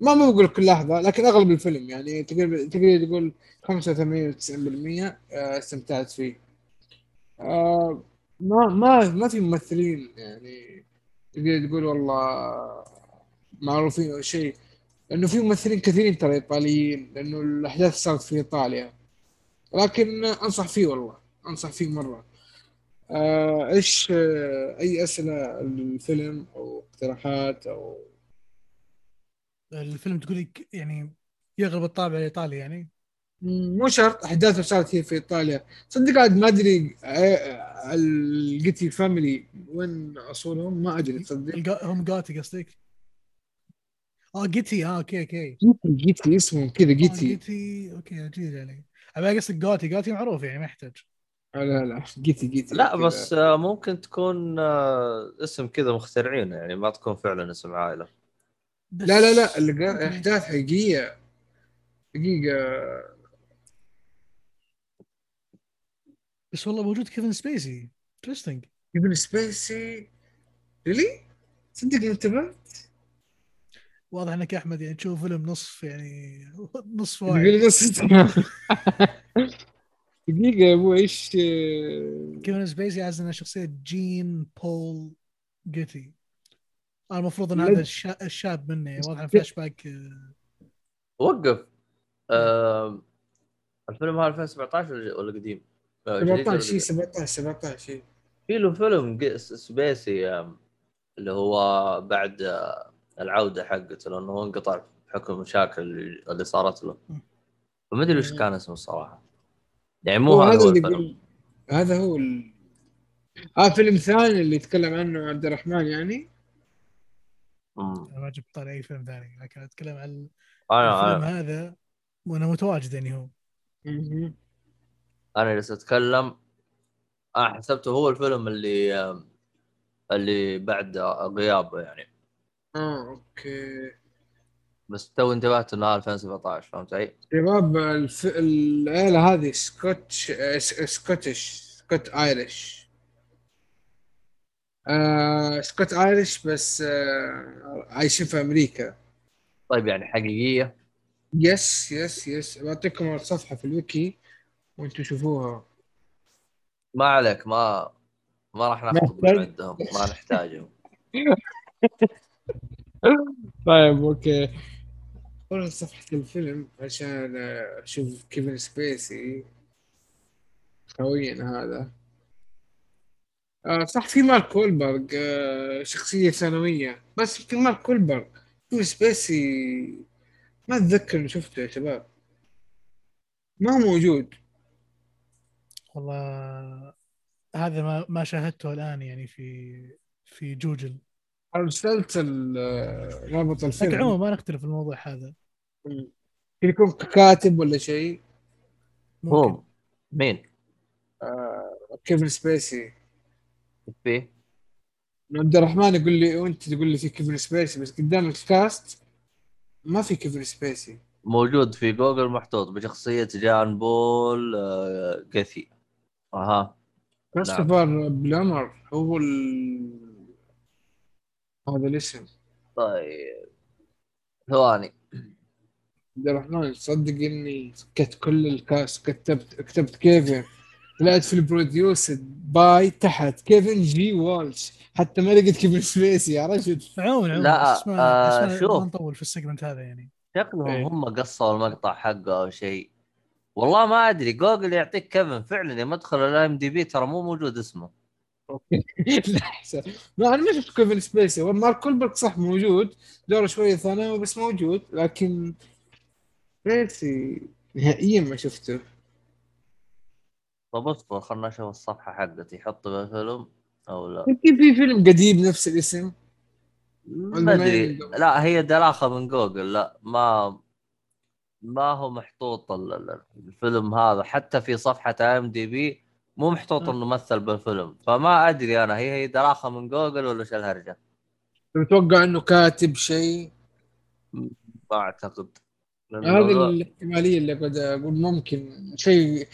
ما ما بقول كل لحظة لكن أغلب الفيلم يعني تقريبا تقدر تقول 85 90% آه، استمتعت فيه. آه، ما ما ما في ممثلين يعني تقدر تقول والله معروفين أو شيء لأنه في ممثلين كثيرين ترى إيطاليين لأنه الأحداث صارت في إيطاليا. لكن أنصح فيه والله أنصح فيه مرة. آه، إيش آه، أي أسئلة الفيلم أو اقتراحات أو؟ الفيلم تقول يعني يغلب الطابع الإيطالي يعني؟ مو شرط أحداثه صارت هي في إيطاليا. صدق عاد ما أدري آه، الجيتي family وين أصولهم؟ ما أدري تصدق. الجا- هم جاتي قصدك؟ آه جيتي آه okay okay. جيتي جيتي اسمهم كذا آه جيتي. جيتي okay جديد علي. أبي قصدك جاتي جاتي معروف يعني ما يحتاج. آه، لا لا جيتي جيتي لا كذا. بس آه، ممكن تكون آه، اسم كذا مخترعينه يعني ما تكون فعلا اسم عائلة. بس لا لا لا. أحداث حقيقية. دقيقه بس والله موجود كيفن سبيسي. interesting كيفن سبيسي؟ really صدق ما انتبهت؟ واضح إنك يا أحمد يعني تشوف فيلم نصف يعني نصف نص دقيقة يا أبو إيش؟ كيفن سبيسي as انه شخصية جي بول جيتي المفروض إن. هذا الشا- الشاب منه يعني واضح فلاش باك وقف آه. الفيلم هذا 2017 ولا ولا قديم؟ آه، جديد ولا 17 شيء قديم؟ 17 17 شيء في له فيلم سبيسي آه، اللي هو بعد آه، العودة حقته لأنه هو انقطع بحكم المشاكل اللي صارت له. فما أدري وش كان اسمه الصراحة يعني مو هو هذا هذا هو الفيلم هذا هو ال... آه فيلم ثاني اللي يتكلم عنه عبد الرحمن يعني مم. أنا ما جبت طالع أي فيلم ثاني لكن أتكلم عن أنا الفيلم أنا هذا وأنا متواجد يعني هو. أنا جالس أتكلم. أنا حسبته هو الفيلم اللي اللي بعد غيابه يعني. آه okay. بس تو انتبهت إنه 2017 فهمت علي؟ شباب الف... العيلة هذه Scotch Scotch Scot Irish. آه Scot Irish بس آه عايشين في أمريكا. طيب يعني حقيقية؟ yes yes yes بعطيكم الصفحة في الويكي. وأنتم شوفوها. ما عليك ما ما راح ناخذ من. عندهم ما نحتاجهم. طيب أوكي. والله صفحة الفيلم عشان أشوف كيفن سبيسي. خوينا هذا. آه صح في مارك وولبرغ آه شخصية ثانوية. بس في مارك وولبرغ كيفن سبيسي ما أتذكر إني شفته يا شباب. ما هو موجود. والله هذا ما ما شاهدته الآن يعني في في جوجل. ارسلت رابط لكن الفيلم عموما ما نختلف في الموضوع هذا. يكون كاتب ولا شيء؟ هو. مين؟ آه كيفن سبيسي. فيه؟ عبد الرحمن يقول لي وأنت تقول لي في كيفن سبيسي بس قدام ال cast ما في كيفن سبيسي. موجود في جوجل محطوط بشخصية جان بول آه، جثي أها. كريستوفر بلامر هو ال... هذا الاسم. طيب. ثواني. عبد الرحمن تصدق إني سكت كل ال cast كتبت كتبت كيفن. طلعت في ال produced by تحت كيفن جي والش. حتى ما لقيت كيفن سبيسي يا رجل. عموما عموما لا، اسمع آه، اسمع شوف. ما نطول في ال segment هذا يعني. شكلهم إيه. هم قصوا المقطع حقه أو شيء. والله ما أدري جوجل يعطيك كيفن فعلا لما ادخل ال IMDb ترى مو موجود اسمه. أوكي. لا احسن ما أنا ما شفت كيفن سبيسي. مارك وولبرغ صح موجود دوره شوية ثانوي بس موجود لكن سبيسي نهائيا ما شفته. طب اصبر خلنا نشوف الصفحة حقتي. بها فيلم أو لا؟ يمكن في فيلم قديم نفس الاسم. ما أدري. لا هي دلاخه من جوجل. لا ما ما هو محطوط ال- ال- الفيلم هذا. حتى في صفحة IMDb مو محطوط. انه مثل بالفيلم. فما أدري أنا هي هي دلاخه من جوجل ولا شو الهرجة؟ متوقع إنه كاتب شيء؟ ما أعتقد. هذه الاحتمالية اللي قد أقول ممكن شيء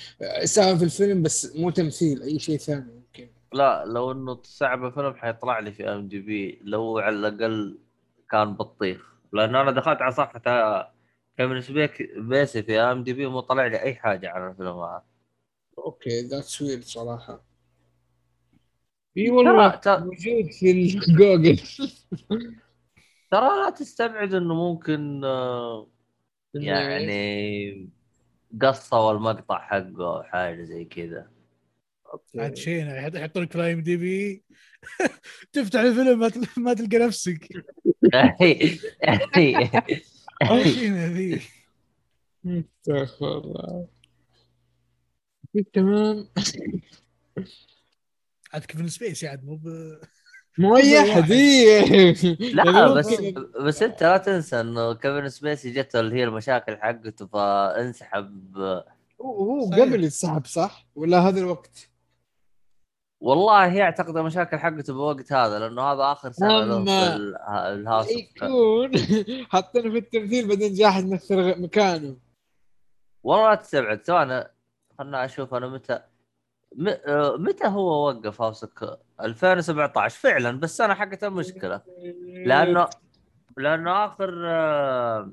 ساهم في الفيلم بس مو تمثيل أي شيء ثاني ممكن. لا لو إنه صعب فيلم حيطلع لي في IMDb لو على الأقل كان بطيخ. لأن أنا دخلت على صفحة كيفن سبيك سبيسي في IMDb مو طلع لي أي حاجة عن الفيلم هذا؟ okay that's weird صراحة. إي والله موجود في الجوجل. ترى لا تستبعد إنه ممكن آه، يعني قصوا المقطع حقه أو حاجة زي كذا. عاد شيء يحط- لك في ال IMDb. تفتح الفيلم ما تلقى نفسك. شيء ذي استغفر الله. تمام. عاد كيفن سبيسي عاد مو ب... مو أي أحد. إيه. لا يعني بس بس أنت لا تنسى انه كيفن سبيسي جته اللي هي المشاكل حقته فانسحب. هو. قبل يتسحب صح؟ ولا هذا الوقت؟ والله هي اعتقد المشاكل حقته بالوقت هذا لأنه هذا آخر سنة له في ال- الهاوس يكون حاطينه في التمثيل بعدين جاء أحد يمثل غ- مكانه. والله لا تستبعد ثواني خلنا أشوف أنا متى م... آه، متى هو وقف House of 2017 فعلا بس السنة حقته مشكلة. لأنه لأنه آخر آه،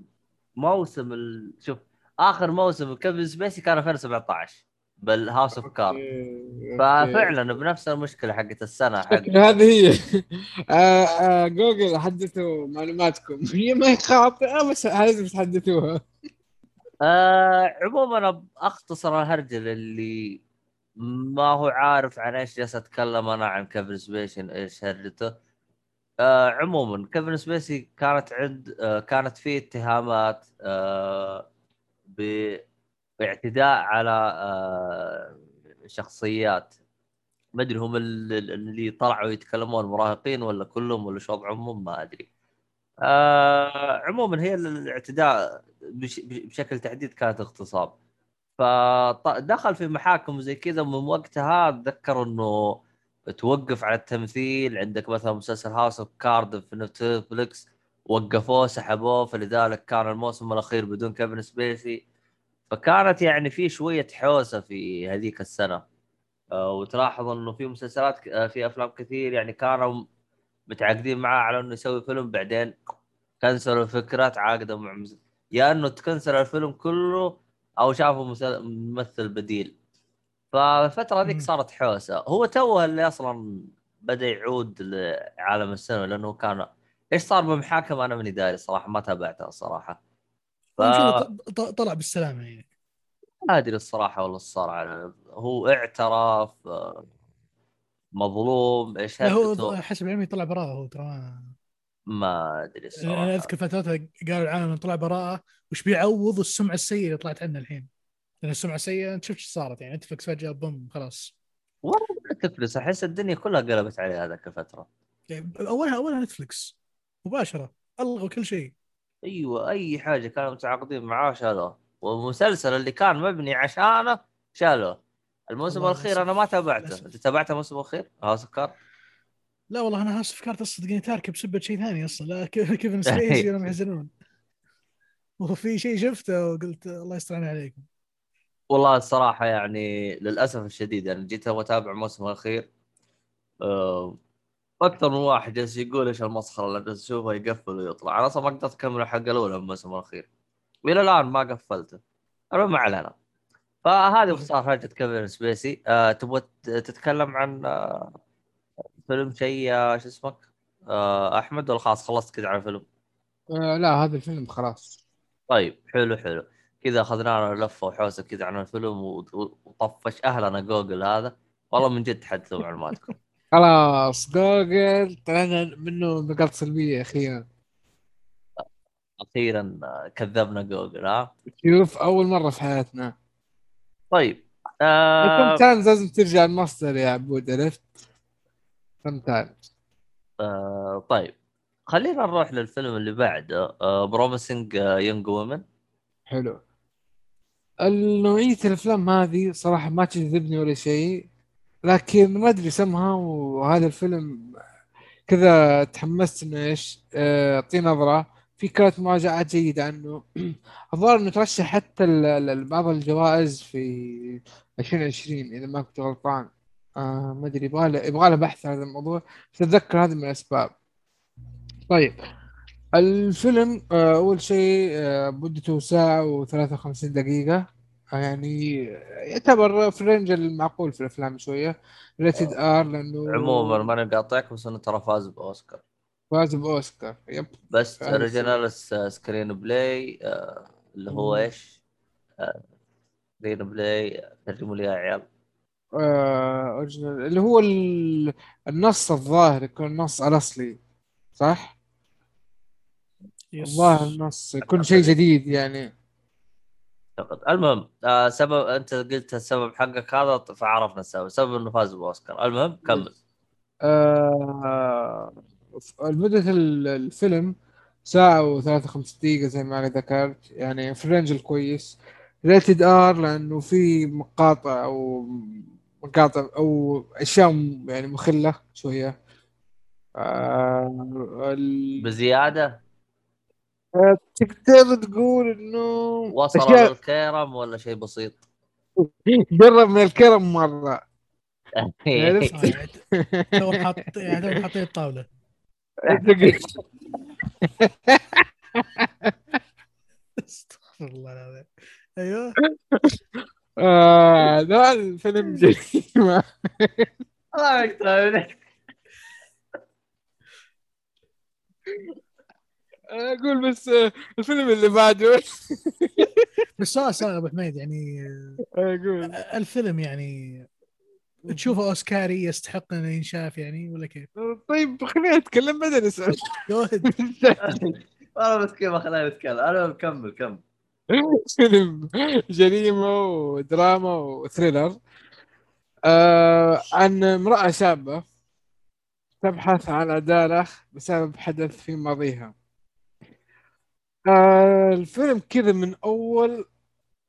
موسم ال... شوف آخر موسم كيفن سبيسي كان 2017 بال House of Cards ففعلا بنفس المشكلة حقت السنة حق شكل هذه هي. آه، آه، جوجل حدثوا معلوماتكم. هي ما هي خاطئة بس لازم تحدثوها. آه عموما أختصر الهرجة اللي ما هو عارف عن إيش جالس أتكلم أنا عن كيفن سبيسي إيش هرجته. آه عموما كيفن سبيسي كانت عند آه كانت فيه اتهامات آه باعتداء على آه شخصيات. ما أدري هم ال- ال- اللي طلعوا يتكلمون مراهقين ولا كلهم ولا شو وضعهم ما أدري. آه عموما هي الاعتداء بش بشكل تحديد كانت اغتصاب. فدخل في محاكم زي كذا من وقتها اتذكر إنه توقف على التمثيل. عندك مثلا مسلسل House of Cards في نتفلكس وقفوه سحبوه. فلذلك كان الموسم الأخير بدون كيفن سبيسي. فكانت يعني في شوية حوسة في هذيك السنة. آه، وتلاحظ إنه في مسلسلات آه، في أفلام كثير يعني كانوا متعاقدين معاه على إنه يسوي فيلم بعدين كنسلوا الفكرة تعاقدوا مع مس... يا إنه تكنسل الفيلم كله أو شافوا مسل- ممثل بديل. فالفترة ذيك. صارت حوسة. هو توه اللي أصلا بدأ يعود لعالم السينما لأنه كان إيش صار بمحاكمه أنا ماني داري صراحة ما تابعتها الصراحه ف... طلع بالسلامة يعني. ما أدري الصراحة والله صار على هو اعترف مظلوم إيش هو حسب علمي طلع براءة هو ترى ما- أدري أنا الصراحة. أذكر فترتها قالوا العالم طلع براءة. وش بيعوض السمعة السيئة اللي طلعت عنه الحين؟ لأن السمعة السيئة أنت شفت إيش صارت يعني؟ نتفلكس فجأة بوم خلاص. والله تفلس أحس الدنيا كلها قلبت عليه هذاك الفترة. يعني أولها أولها نتفلكس مباشرة ألغوا كل شيء. أيوه أي حاجة كانوا متعاقدين معاه شالوه. والمسلسل اللي كان مبني عشانه شالوه. الموسم الأخير أنا ما. تابعته. أنت تابعت الموسم الأخير؟ هاوس كارد لا والله أنا هاوس أصلا صدقني تاركه بسبه شيء ثاني أصلا. لا كيفن سبيسي أنا محزنون وفي شيء شفته وقلت الله يستر عليكم. والله الصراحة يعني للأسف الشديد يعني جيت أتابع الموسم الأخير. آه، أكثر من واحد جالس يقول إيش المسخرة اللي جالس اشوفه يقفل ويطلع. أنا أصلا ما قدرت اكمل الحلقة الاولى من الموسم الأخير. والى الآن ما قفلته. المهم ما علينا. فهذه باختصار حاجة كيفن سبيسي. آه تبغى تتكلم عن آه فيلم شيء آه شو اسمك؟ آه أحمد ولا خلاص خلصت كذا على الفيلم؟ آه لا هذا الفيلم خلاص. طيب حلو حلو. كذا أخذنا لفة وحوسة كذا عن الفيلم وطفش اهلنا جوجل هذا. والله من جد تحدثوا معلوماتكم. خلاص جوجل طلعنا منه نقاط سلبية أخيرا. أخيرا كذبنا جوجل ها؟ شوف أول مرة في حياتنا. طيب آه تايمز لازم ترجع المصدر يا عبود عرفت؟ تايمز آه طيب خلينا نروح للفيلم اللي بعده آه Promising Young Woman حلو. النوعية الأفلام هذه صراحة ما تجذبني ولا شيء. لكن ما أدري سمها وهذا الفيلم كذا تحمست إنه إيش آه، اعطيه نظرة. في كانت مراجعات جيدة عنه. الظاهر إنه ترشح حتى بعض الجوائز في 2020 إذا ما كنت غلطان. آه ما أدري يبغى له يبغى له بحث عن هذا الموضوع بس أتذكر هذه من الأسباب. طيب الفيلم آه، أول شيء آه، مدته ساعة و53 دقيقة. آه، يعني يعتبر في الرينج المعقول في الأفلام شوية rated R لأنه عموما ما نقاطعك بس إنه ترى فاز بأوسكار فاز بأوسكار yep بس. original screenplay آه اللي هو مم. إيش؟ screenplay ترجموا لي يا عيال آه، original اللي هو ال- النص الظاهر يكون النص الأصلي صح؟ yes الظاهر النص يكون شيء جديد يعني أعتقد. المهم آه سبب أنت قلت السبب حقك هذا فعرفنا السبب. سبب إنه فاز بأوسكار. المهم كمل. آه مدة ال- الفيلم ساعة وثلاثة وخمسين دقيقة زي ما ذكرت. يعني في ال range الكويس. rated R لأنه في مقاطع أو مقاطع أو أشياء م- يعني مخلة شوية. آه ال- بزيادة؟ تقدر تقول إنه وصل أشياء للكرم ولا شيء بسيط؟ قرب من الكرم مرة. عرفت؟ تو حاط يعني حاطين الطاولة. استغفر الله العظيم. أيوه. آه لا الفيلم جريمة. الله يكتب أقول بس آه، الفيلم اللي بعده. بس سؤال سؤال أبو حميد يعني أقول الفيلم يعني تشوفه أوسكاري يستحق إنه ينشاف يعني ولا كيف؟ طيب خلينا نتكلم بعدين جوهد والله بس كيف خلينا نتكلم أنا كمل كمل. فيلم جريمة ودراما وثريلر. آه عن امرأة شابه تبحث عن عدالة بسبب حدث في ماضيها. آه الفيلم كذا من أول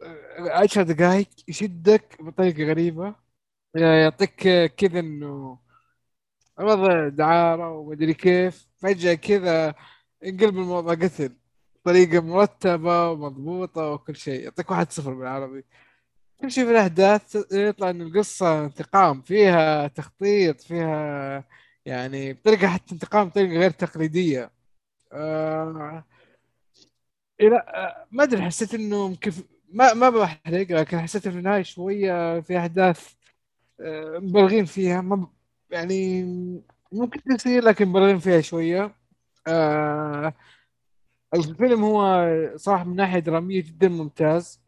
آه، عشر دقائق يشدك بطريقة غريبة. يعطيك كذا إنه وضع دعارة ومدري كيف. فجأة كذا انقلب الموضوع قتل. بطريقة مرتبة ومضبوطة وكل شيء. يعطيك واحد صفر بالعربي. تمشي في الأحداث يطلع إن القصة انتقام. فيها تخطيط فيها يعني بطريقة حتى انتقام بطريقة غير تقليدية. آه... إلى آه، ما أدري حسيت إنه كيف ما ما بحرق لكن حسيت في النهاية شوية في أحداث آه، مبالغين فيها ما ب- يعني ممكن تصير لكن مبالغين فيها شوية. آه الفيلم هو صراحة من ناحية درامية جدا ممتاز.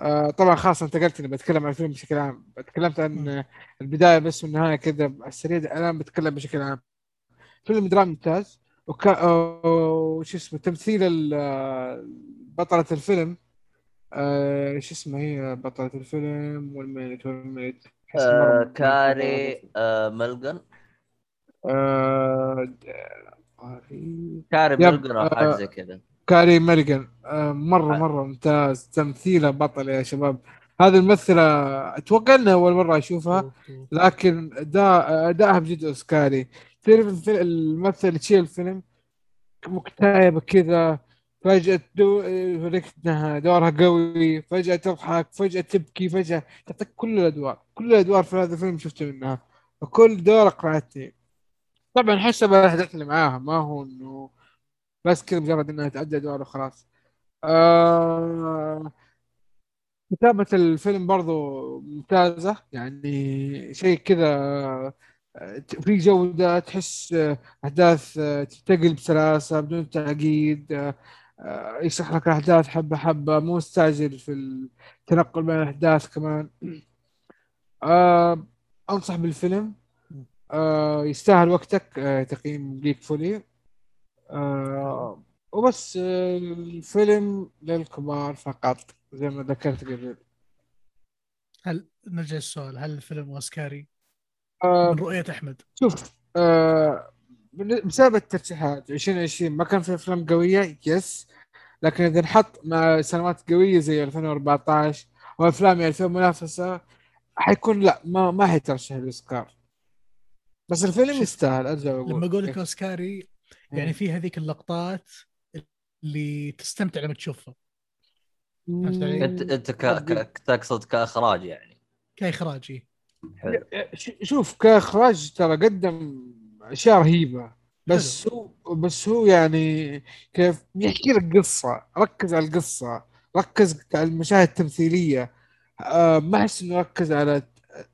آه طبعا خاصة انتقلت إني بتكلم عن الفيلم بشكل عام تكلمت عن البداية بس والنهاية كذا على السريع الآن بتكلم بشكل عام. فيلم درامي ممتاز. وكا وش اسمه تمثيل بطلة الفيلم. آه شو اسمه هي بطلة الفيلم؟ والميت والميت آه كاري آه ملقن آه د- كاري يب، ملقن أو حاجة زي كذا. كاري آه مرة آه. مرة ممتاز. تمثيله بطل يا شباب. هذه الممثلة أتوقع إنها أول مرة أشوفها لكن أداء ادائها بجد أوسكاري. تعرف الممثل اللي تشيل الفيلم مكتئبة كذا فجأة دو... انها دورها قوي فجأة تضحك فجأة تبكي فجأة تعطيك كل الأدوار. كل الأدوار في هذا الفيلم شفت منها. وكل دور اقنعتني طبعا حسب الأحداث اللي معاها. ما هو إنه بس كذا مجرد إنها تأدي أدوار وخلاص. آه... كتابة الفيلم برضو ممتازة. يعني شيء كذا في جودة تحس آه، أحداث آه، تنتقل بسلاسة بدون تعقيد آه، آه، يشرح لك الأحداث حبة حبة مو مستعجل في التنقل بين الأحداث كمان. آه، أنصح بالفيلم آه يستاهل وقتك آه تقييم جيك فولي. آه وبس آه الفيلم للكبار فقط زي ما ذكرت قبل. هل نرجع السؤال هل الفيلم أوسكاري؟ آه من رؤية أحمد شوف آه بسبب الترشيحات 2020 ما كان في أفلام قوية يس لكن إذا نحط مع سنوات قوية زي 2014 وأفلام 2000 منافسة حيكون لا ما ما حيترشح الأوسكار بس الفيلم يستاهل أرجع وأقول لما أقول لك إيه. أوسكاري يعني مم. في هذيك اللقطات اللي تستمتع لما تشوفها؟ انت أنت. تقصد كإخراج يعني كاخراجي حلو. ش- شوف كإخراج ترى قدم أشياء رهيبة. بس هو بس هو يعني كيف يحكي لك قصة ركز على القصة ركز على المشاهد التمثيلية. آه ما أحس إنه ركز على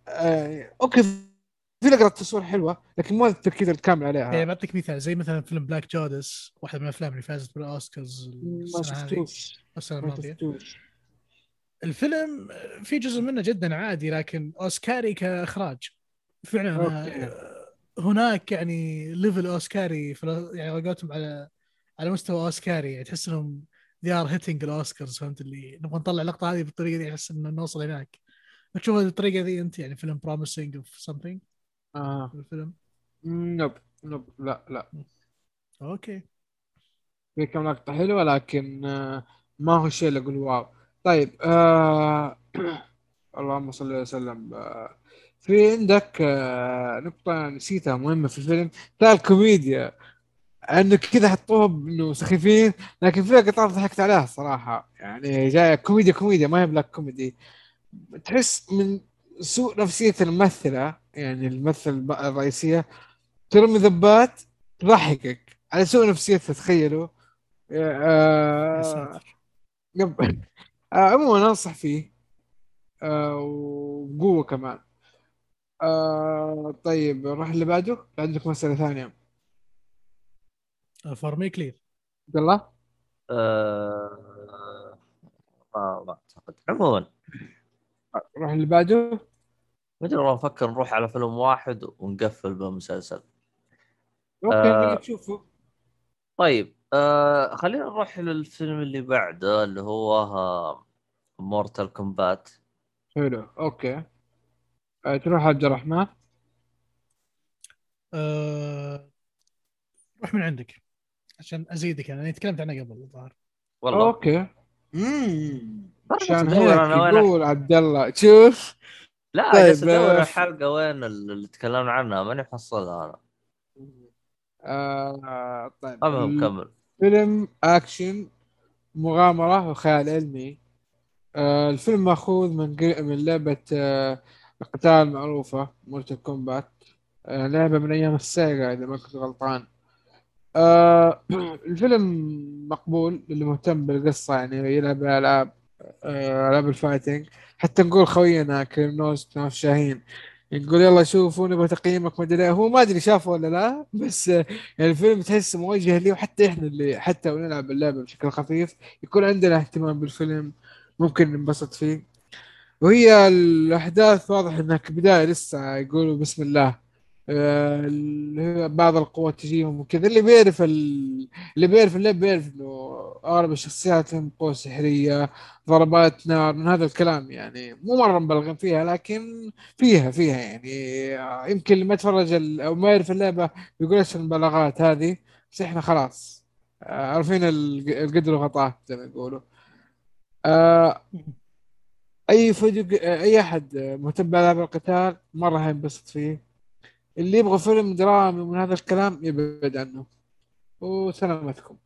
آه okay في لقطة تصوير حلوة لكن مو التركيز الكامل يعني عليها بعطيك مثال زي مثلا فيلم Black Judas واحدة من الأفلام اللي فازت بالأوسكارز ما شفتوش. السنة ما الماضية. شفتوش. الفيلم في جزء منه جدا عادي لكن أوسكاري كإخراج. فعلا okay. آه، هناك يعني level أوسكاري يعني على قولتهم على على مستوى أوسكاري يعني تحس إنهم they are hitting الاوسكارز فهمت اللي نبغى نطلع اللقطة هذه بالطريقة دي أحس إنه نوصل هناك. تشوف بالطريقة ذي أنت يعني فيلم promising of something آه. الفيلم؟ nope nope لا لا. okay. في كم لقطة حلوة لكن آه، ما هو الشيء اللي أقول wow. طيب آه اللهم صل وسلم. آه في عندك آه نقطة نسيتها مهمة في الفيلم ترى الكوميديا. أنه كذا حطوها انه سخيفين لكن في قطات ضحكت عليها صراحة. يعني جاية كوميديا كوميديا ما هي black comedy. تحس من سوء نفسية الممثلة يعني الممثلة الرئيسية ترمي ذبات تضحكك. على سوء نفسيتها تخيلوا آه. آه عموما أنصح فيه. آه وبقوة كمان. آه طيب نروح اللي بعده. عندك مسألة ثانية. for me clear عبد الله؟ آه... ما ما أعتقد. عموما. نروح اللي بعده. ما أدري والله نفكر نروح على فيلم واحد ونقفل بمسلسل. okay آه. اللي تشوفه. طيب. آه خلينا نروح للفيلم اللي بعده اللي هو Mortal Kombat حلو okay. آه تروح عبد الرحمن؟ أه... روح من عندك عشان أزيدك أنا تكلمت عنه قبل الظاهر والله. okay. امم عشان هيك يقول عبد الله. شوف. لا طيب، جالس ادور آه، الحلقة وين اللي تكلمنا عنها. ماني محصلها أنا. آه طيب. المهم كمل فيلم أكشن مغامرة وخيال علمي. آه الفيلم مأخوذ من من لعبة آه قتال معروفة Mortal Kombat آه لعبة من أيام ال Sega إذا ما كنت غلطان. آه الفيلم مقبول للي مهتم بالقصة يعني يلعب ألعاب آه ألعاب ال fighting. حتى نقول خوينا كريمنوز ناف شاهين. يقول يلا شوفوا نبغى تقييمك ما أدري إيه. هو ما أدري شافه ولا لا بس الفيلم تحس موجه لي وحتى إحنا اللي حتى ونلعب اللعبة بشكل خفيف يكون عندنا اهتمام بالفيلم ممكن ننبسط فيه وهي الأحداث واضح إنها كبداية لسه يقولوا بسم الله اللي هي بعض القوات تجيهم وكذا. اللي بيعرف ال... اللي بيعرف اللعب بيعرف إنه أغلب الشخصيات لهم قوة سحرية ضربات نار من هذا الكلام يعني. مو مرة مبالغين فيها لكن فيها فيها يعني. آه، يمكن اللي ما يتفرج ال... أو ما يعرف اللعبة يقول إيش المبالغات هذه؟ بس إحنا خلاص آه، عارفين ال- القدر وغطاه زي ما يقولوا. آه، أي فيديو أي أحد مهتم بألعاب القتال مرة هينبسط فيه. اللي يبغى فيلم درامي ومن هذا الكلام يبعد عنه. وسلامتكم.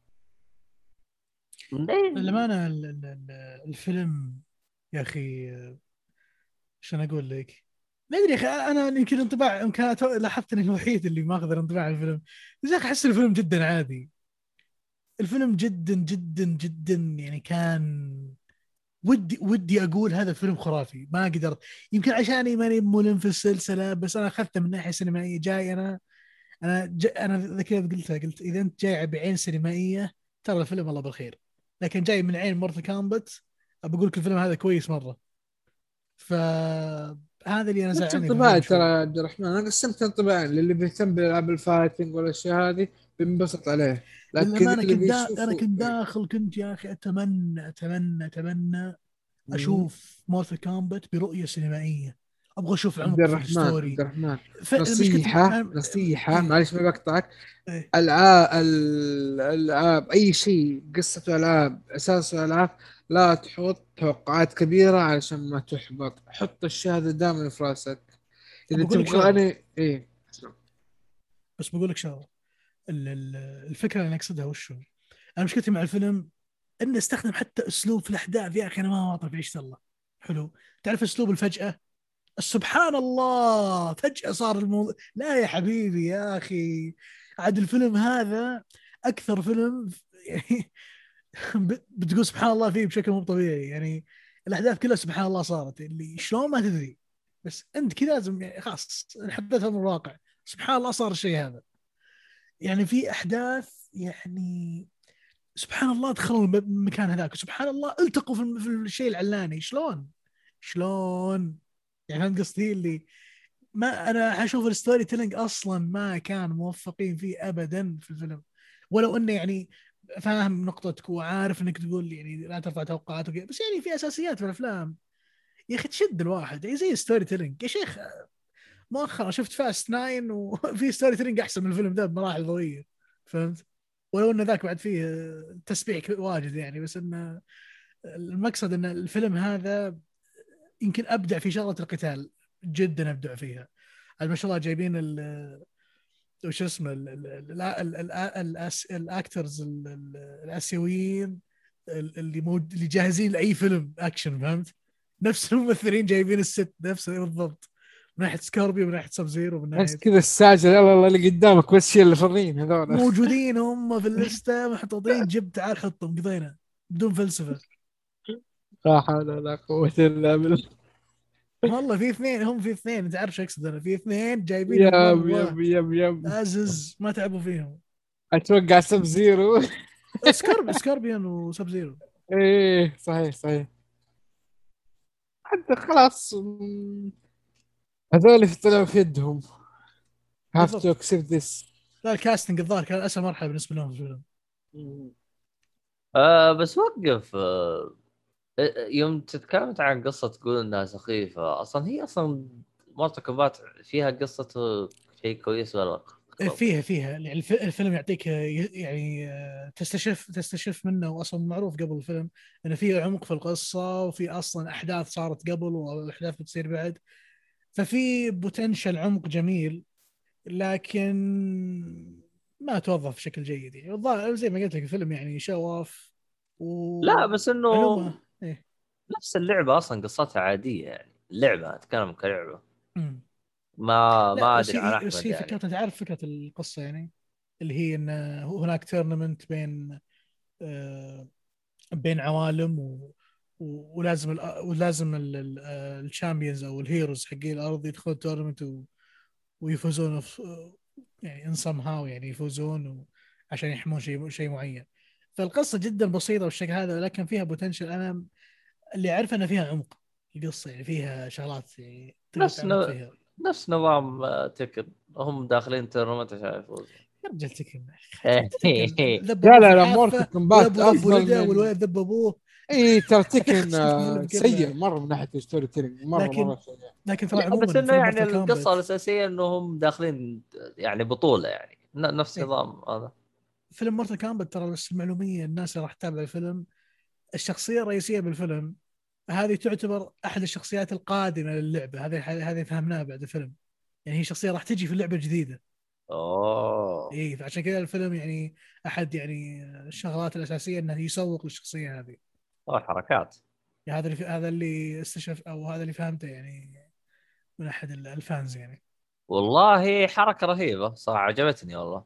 للأمانة ال- ال- الفيلم يا أخي شلون أقول لك؟ ما أدري يا أخي أنا يمكن انطباع يمكن لاحظت إني الوحيد اللي ماخذ الانطباع عن الفيلم. بس يا أخي أحس الفيلم جدا عادي. الفيلم جدا جدا جدا يعني كان ودي ودي أقول هذا الفيلم خرافي ما قدرت. يمكن عشاني ماني ملم في السلسلة بس أنا أخذته من ناحية سينمائية. جاي أنا أنا ج... أنا كذا قلتها قلت إذا أنت جاي بعين سينمائية ترى الفيلم الله بالخير. لكن جاي من عين Mortal Kombat بقول لك الفيلم هذا كويس مرة. ف هذا اللي أنا في انطباعي ترى عبد الرحمن. أنا قسمت انطباعين للي بيهتم بالألعاب ال fighting والاشياء هذه بينبسط عليه. لكن اللي كنت دا... أنا كنت داخل كنت يا أخي اتمنى اتمنى أتمنى أشوف Mortal Kombat برؤية سينمائية. أبغى أشوف عمق عبد الرحمن عبد الرحمن. ف... أنا- نصيحة إيه. معلش ما بقطعك. إيه. العاب الالعاب أي شيء قصته العاب اساسه العاب لا تحط توقعات كبيرة علشان ما تحبط. حط الشيء هذا دائما في راسك. إذا تبغى. أنا إيه. بس بقول لك شغلة. الفكرة اللي اقصدها وشو أنا مشكلتي مع الفيلم إنه استخدم حتى أسلوب في الأحداث يا أخي أنا ما في عيشه الله. حلو. تعرف أسلوب الفجأة؟ سبحان الله! فجأة صار الموضوع لا يا حبيبي يا أخي. عاد الفيلم هذا أكثر فيلم يعني بتقول سبحان الله فيه بشكل مو طبيعي. يعني الأحداث كلها سبحان الله صارت. اللي شلون ما تدري. بس أنت كذا لازم يعني خلاص حدثها من الواقع. سبحان الله صار الشيء هذا. يعني في أحداث يعني سبحان الله دخلوا الم- المكان هذاك سبحان الله التقوا في الشيء العلاني. شلون؟ شلون؟ يعني فهمت قصدي؟ اللي ما أنا أشوف ال storytelling أصلا ما كان موفقين فيه ابدا في الفيلم. ولو إنه يعني فاهم نقطتك وعارف إنك تقول يعني لا ترفع توقعاتك بس يعني في أساسيات في الأفلام. يا أخي تشد الواحد يعني زي storytelling يا شيخ مؤخرا شفت Fast Nine وفي storytelling أحسن من الفيلم ذا بمراحل ضوئية فهمت؟ ولو إن ذاك بعد فيه تسبيع واجد يعني بس انه المقصد إن الفيلم هذا يمكن أبدع في شغلة القتال جدا أبدع فيها ما شاء الله جايبين ال وش اسمه الأكترز ال- ال- الأسيويين ال- اللي اللي جاهزين لأي فيلم أكشن فهمت؟ نفس الممثلين جايبين الست نفسه بالضبط من ناحية سكوربيو من ناحية سب زيرو من بس ناحية كذا الساجل يلا الله اللي قدامك بس شيء اللي فاضيين هذول. موجودين هم في ال list محطوطين جيب تعال حطهم قضينا بدون فلسفة. لا حول ولا قوة إلا بالله. والله في اثنين هم في اثنين انت عارف شو أقصد أنا؟ في اثنين جايبين yep yep yep yep. ازز ما تعبوا فيهم. أتوقع سب زيرو. سكارب سكاربيون وسب زيرو. إيه صحيح صحيح. حتى خلاص هذول طلعوا في يدهم. Have to بالضبط. accept this. لا الكاستنج الظاهر كان أسهل مرحلة بالنسبة لهم في الفيلم. آه بس وقف آه يوم تتكلمت عن قصة تقول إنها سخيفة أصلا هي أصلا مارتا كومبات فيها قصة شيء كويس ولا فيها فيها. يعني الف- الفيلم يعطيك يعني آه، تستشف تستشف منه واصلا معروف قبل الفيلم إنه في عمق في القصة وفي أصلا أحداث صارت قبل وأحداث بتصير بعد. ففي potential عمق جميل لكن ما توظف بشكل جيد يعني زي ما قلت لك الفيلم يعني شو اوف و... لا بس إنه. إيه. نفس اللعبة أصلا قصتها عادية يعني اللعبة أتكلم كلعبة مم. ما ما أدري عن أحمد بس هي يعني فكرة تعرف فكرة القصة يعني اللي هي إن هناك tournament بين آه، بين عوالم و- ولازم ال ولازم ال champions أو ال heroes حقين الأرض يدخلون tournament و- ويفوزون في يعني ان somehow يعني يفوزون و- عشان يحمون شيء شيء معين. فالقصة جدا بسيطة بالشكل هذا لكن فيها potential أنا اللي اعرف ان فيها عمق القصة يعني فيها شغلات يعني نفس فيها. نفس نظام آه، Tekken هم داخلين tournament عشان يفوزوا يا رجال Tekken إيه. لا لا لا بالحافة، كومبات ذب ولده والولد ذب أبوه. اي ترى Tekken آه،. سيء مرة من ناحية ال storytelling مرة لكن مره سيء. لكن ترى عموما بس إنه يعني القصة الأساسية إنهم داخلين يعني بطولة يعني ن- نفس إيه. نظام هذا. فيلم مورتال كامبت ترى بس المعلومية الناس اللي راح تتابع الفيلم الشخصية الرئيسية بالفيلم هذه تعتبر أحد الشخصيات القادمة للعبة. هذه هذه فهمناها بعد الفيلم. يعني هي شخصية راح تجي في اللعبة الجديدة. أوه. اي فعشان كذا الفيلم يعني أحد يعني الشغلات الأساسية إنه يسوق للشخصية هذه. أوه، حركات. يعني هذا اللي هذا اللي استشف أو هذا اللي فهمته يعني من أحد ال- ال fans يعني. والله حركة رهيبة صراحة عجبتني والله.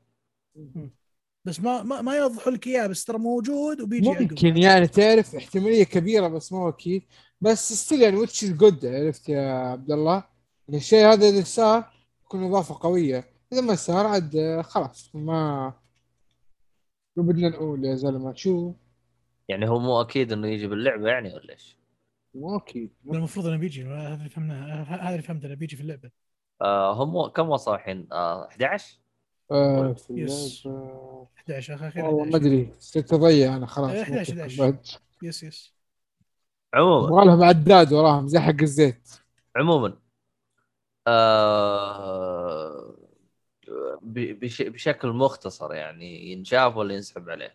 بس ما ما, ما يوضحوا لك إياه بس ترى موجود وبيجي عقب. ممكن يعني تعرف احتمالية كبيرة بس مو أكيد. بس still يعني وتش از جود عرفت يا عبد الله؟ يعني الشيء هذا إذا صار يكون إضافة قوية. إذا ما صار عاد آه، خلاص ما شو بدنا نقول يا زلمة شو. يعني هو مو أكيد إنه يجي باللعبة يعني ولا إيش؟ مو أكيد المفروض إنه بيجي هذا اللي فهمناه هذا اللي فهمته إنه بيجي في اللعبة آه هم كم وصلوا الحين؟ آه 11 آه في يس. اللعبة 11 آخر أخيرا والله ما 11. أدري ستضيع أنا خلاص إيه، 11 ممكن 11. بعد. يس يس عموما يبغى لهم عداد وراهم زي حق الزيت عموما آه ب- بش بشكل مختصر يعني ينشاف ولا ينسحب عليه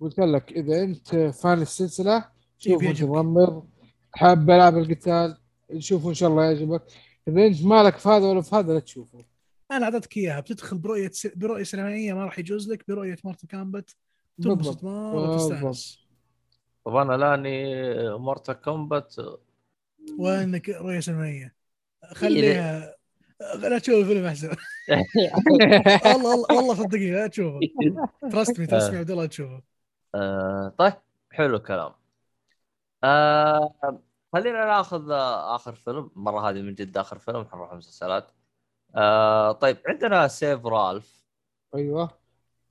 قلت لك إذا أنت fan السلسلة شوف انت بيعجبك. مغمض حاب العاب القتال شوفه إن شاء الله يعجبك. إذا أنت مالك في هذا ولا في هذا لا تشوفه. أنا أعطيتك إياها بتدخل برؤية س... برؤية سينمائية ما راح يجوز لك برؤية Mortal Kombat بالضبط. تنبسط مره وتستانس طب أنا لاني Mortal Kombat وإنك رؤية سينمائية. خليها لا تشوف الفيلم أحسن. والله والله صدقني لا تشوفه. trust me trust me عبد الله تشوفه. آه طيب حلو الكلام. آه خلينا ناخذ آه، آخر فيلم. مرة هذه من جد آخر فيلم حنروح المسلسلات. آه طيب عندنا Save Ralph أيوه.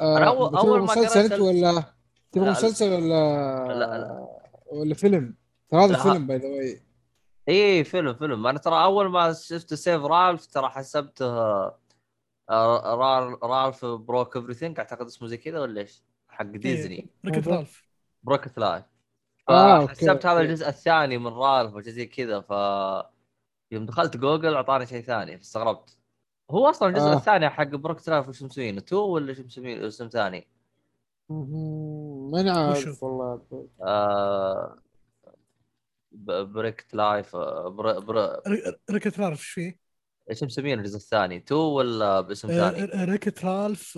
أنا أول- أول ما مسلسل ولا تبغى مسلسل ولا لا، لا. ولا فيلم؟ ترى هذا فيلم by the way إي فيلم فيلم. أنا ترى أول ما شفت Save Ralph ترى حسبته آه، رال- Ralph broke everything أعتقد اسمه زي كذا ولا إيش؟ حق ديزني Wreck-It هذا؟ رالف Wreck-It Ralph آه، أوكي، فحسبت هذا. الجزء الثاني من رالف وشيء زي كذا ف يوم دخلت جوجل أعطاني شيء ثاني فاستغربت هو أصلا الجزء آه. الثاني حق Wreck-It Ralph وش مسوينه؟ two ولا شو مسمينه اسم ثاني؟ ماني عارف؟ والله آه... Wreck-It Ralph آه، بر... بر... رالف إيش فيه؟ إيش مسمينه الجزء الثاني؟ two ولا باسم آه، ثاني؟ ر- Wreck-It Ralph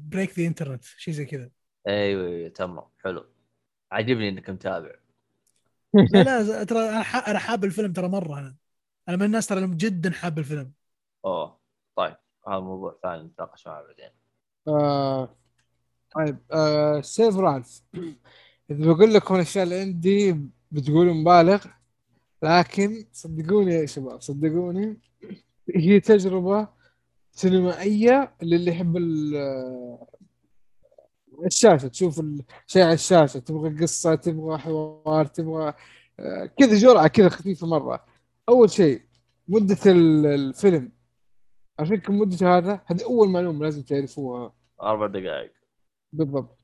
break the internet شيء زي كذا أيوه أيوه تمام حلو. عجبني إنك متابع. لا لا ترى أنا حاب الفيلم ترى مرة أنا. أنا من الناس ترى اللي جدا حاب الفيلم. أوه طيب هذا موضوع ثاني نتناقش معه بعدين. آه طيب آه سيف رالف. إذا بقول لكم الأشياء اللي عندي بتقولوا مبالغ لكن صدقوني يا شباب صدقوني هي تجربة سينمائية للي يحب ال- الشاشة تشوف الشيء على الشاشة تبغى قصة تبغى حوار تبغى آه، كذا جرعة كذا خفيفة مرة. أول شيء مدة ال- الفيلم. عارفين كم مدته هذا؟ هذه أول معلومة لازم تعرفوها. أربع دقائق. بالضبط.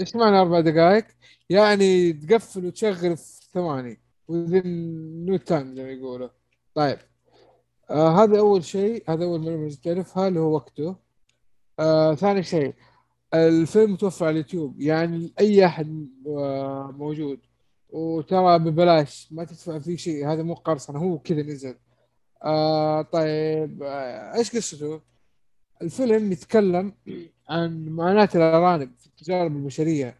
إيش معنى أربع دقائق؟ يعني تقفل وتشغل في ثواني. Within no time زي ما يقولوا. طيب. آه هذا أول شيء هذا أول معلومة لازم تعرفها اللي هو وقته. آه ثاني شيء الفيلم متوفر على اليوتيوب. يعني أي أحد آه موجود. وترى ببلاش ما تدفع فيه شيء. هذا مو قرصنه هو كذا نزل. آه طيب آه إيش قصته؟ الفيلم يتكلم عن معاناة الأرانب في التجارب البشرية.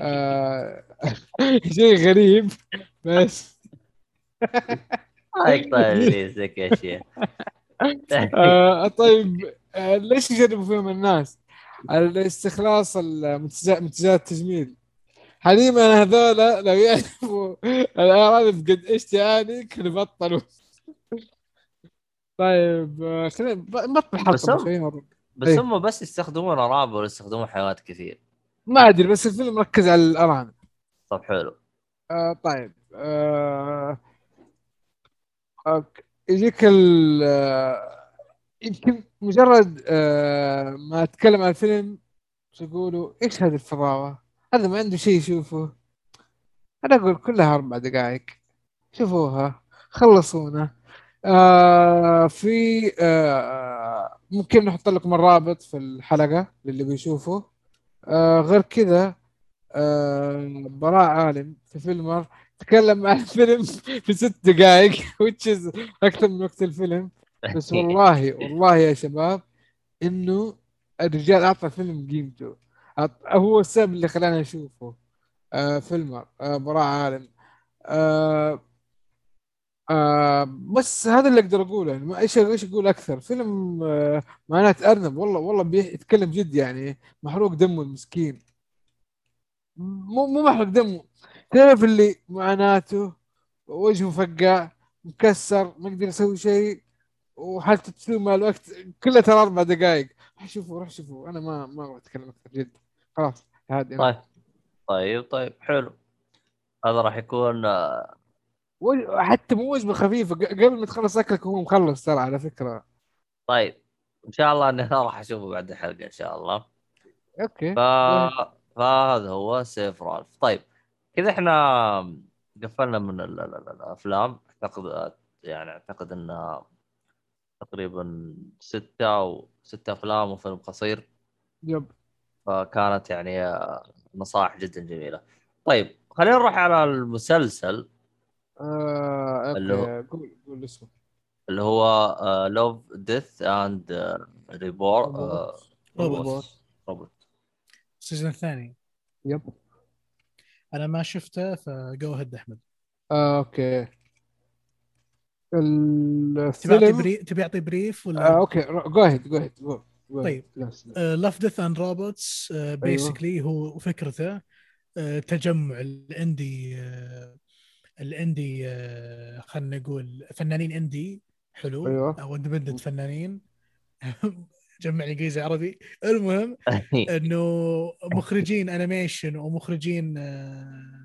آه شيء غريب بس. هايك طيب ليش ذيك أشياء. آه طيب آه ليش يجربوا فيهم الناس؟ الاستخلاص المنتجات منتجات التجميل حليما هذولا لو يعرفوا الأرانب قد إيش تعاني كانوا بطلوا طيب خلينا نبطل بس حلقة هم-. بس إيه. هم بس يستخدمون ارابع ولا يستخدمون حيوانات كثير ما أدري بس الفيلم مركز على الأرانب طب حلو آه طيب آه أوكي. يجيك ال يمكن مجرد آه ما أتكلم عن الفيلم تقولوا إيش هذه الفضاوة؟ هذا ما عنده شيء يشوفه. أنا أقول كلها أربع دقائق. شوفوها خلصونا. آه في آه ممكن نحط لكم الرابط في الحلقة للي بيشوفه. آه غير كذا آه براء عالم في فيلمر تكلم عن الفيلم في ست دقائق which أكثر من وقت الفيلم. بس والله والله يا شباب إنه الرجال أعطى الفيلم قيمته هو السبب اللي خلاني أشوفه. آه فيلمر آه براء عالم. آه آه بس هذا اللي أقدر أقوله. يعني ما إيش إيش أقول أكثر؟ فيلم آه معاناة أرنب. والله والله بيتكلم جد يعني. محروق دمه المسكين. مو مو محرق دمه. تعرف اللي معاناته وجهه فقع مكسر ما يقدر يسوي شيء. تسوي مع الوقت كلها ترى أربع دقائق روح شوفوا روح شوفوا. أنا ما ما أبغى أتكلم أكثر جد. خلاص هادي. طيب. طيب طيب. حلو. هذا راح يكون آه، حتى مو وجبة خفيفة. قبل ما تخلص أكلك هو مخلص ترى على فكرة. طيب. إن شاء الله اني راح أشوفه بعد الحلقة إن شاء الله. أوكي. ف... فهذا هو Save Ralph. طيب. كذا إحنا قفلنا من ال... ال... ال- الأفلام. أعتقد يعني أعتقد إن تقريبا ستة أو ستة أفلام وفيلم قصير. yep. فكانت يعني نصائح جدا جميلة. طيب خلينا نروح على المسلسل. آه اللي هو- قول قول اسمه. اللي هو Love Death and Robo Robot. Robot ال season الثاني. yep. أنا ما شفته ف go ahead أحمد. آه أوكي. تبي الفيلم brie... تبي أعطي brief آه ولا أوكي go ahead go ahead go طيب. Love Death and Robots basically هو فكرته آه، تجمع ال indie آه، ال indie آه، خلينا نقول فنانين indie حلو. أيوة. أو independent فنانين. جمع إنجليزي عربي. المهم إنه مخرجين animation ومخرجين آه، آه،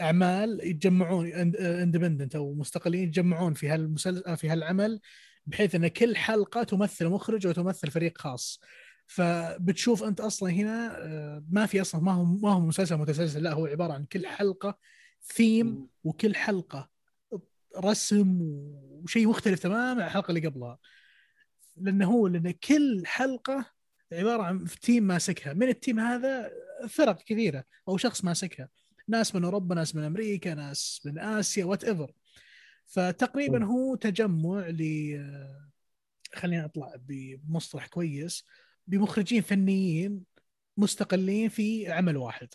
أعمال يتجمعون independent أو مستقلين يتجمعون في هالمسلسل في هالعمل بحيث إن كل حلقة تمثل مخرج وتمثل فريق خاص. فبتشوف أنت أصلا هنا آه، ما في أصلا ما هو ما هو مسلسل متسلسل لا هو عبارة عن كل حلقة ثيم وكل حلقة رسم وشيء مختلف تماما عن الحلقة اللي قبلها. لأنه هو لأن كل حلقة عبارة عن team ماسكها. من ال team هذا فرق كثيرة أو شخص ماسكها. ناس من أوروبا ناس من أمريكا ناس من آسيا whatever فتقريبا. هو تجمع ل خلينا اطلع بمصطلح كويس بمخرجين فنيين مستقلين في عمل واحد.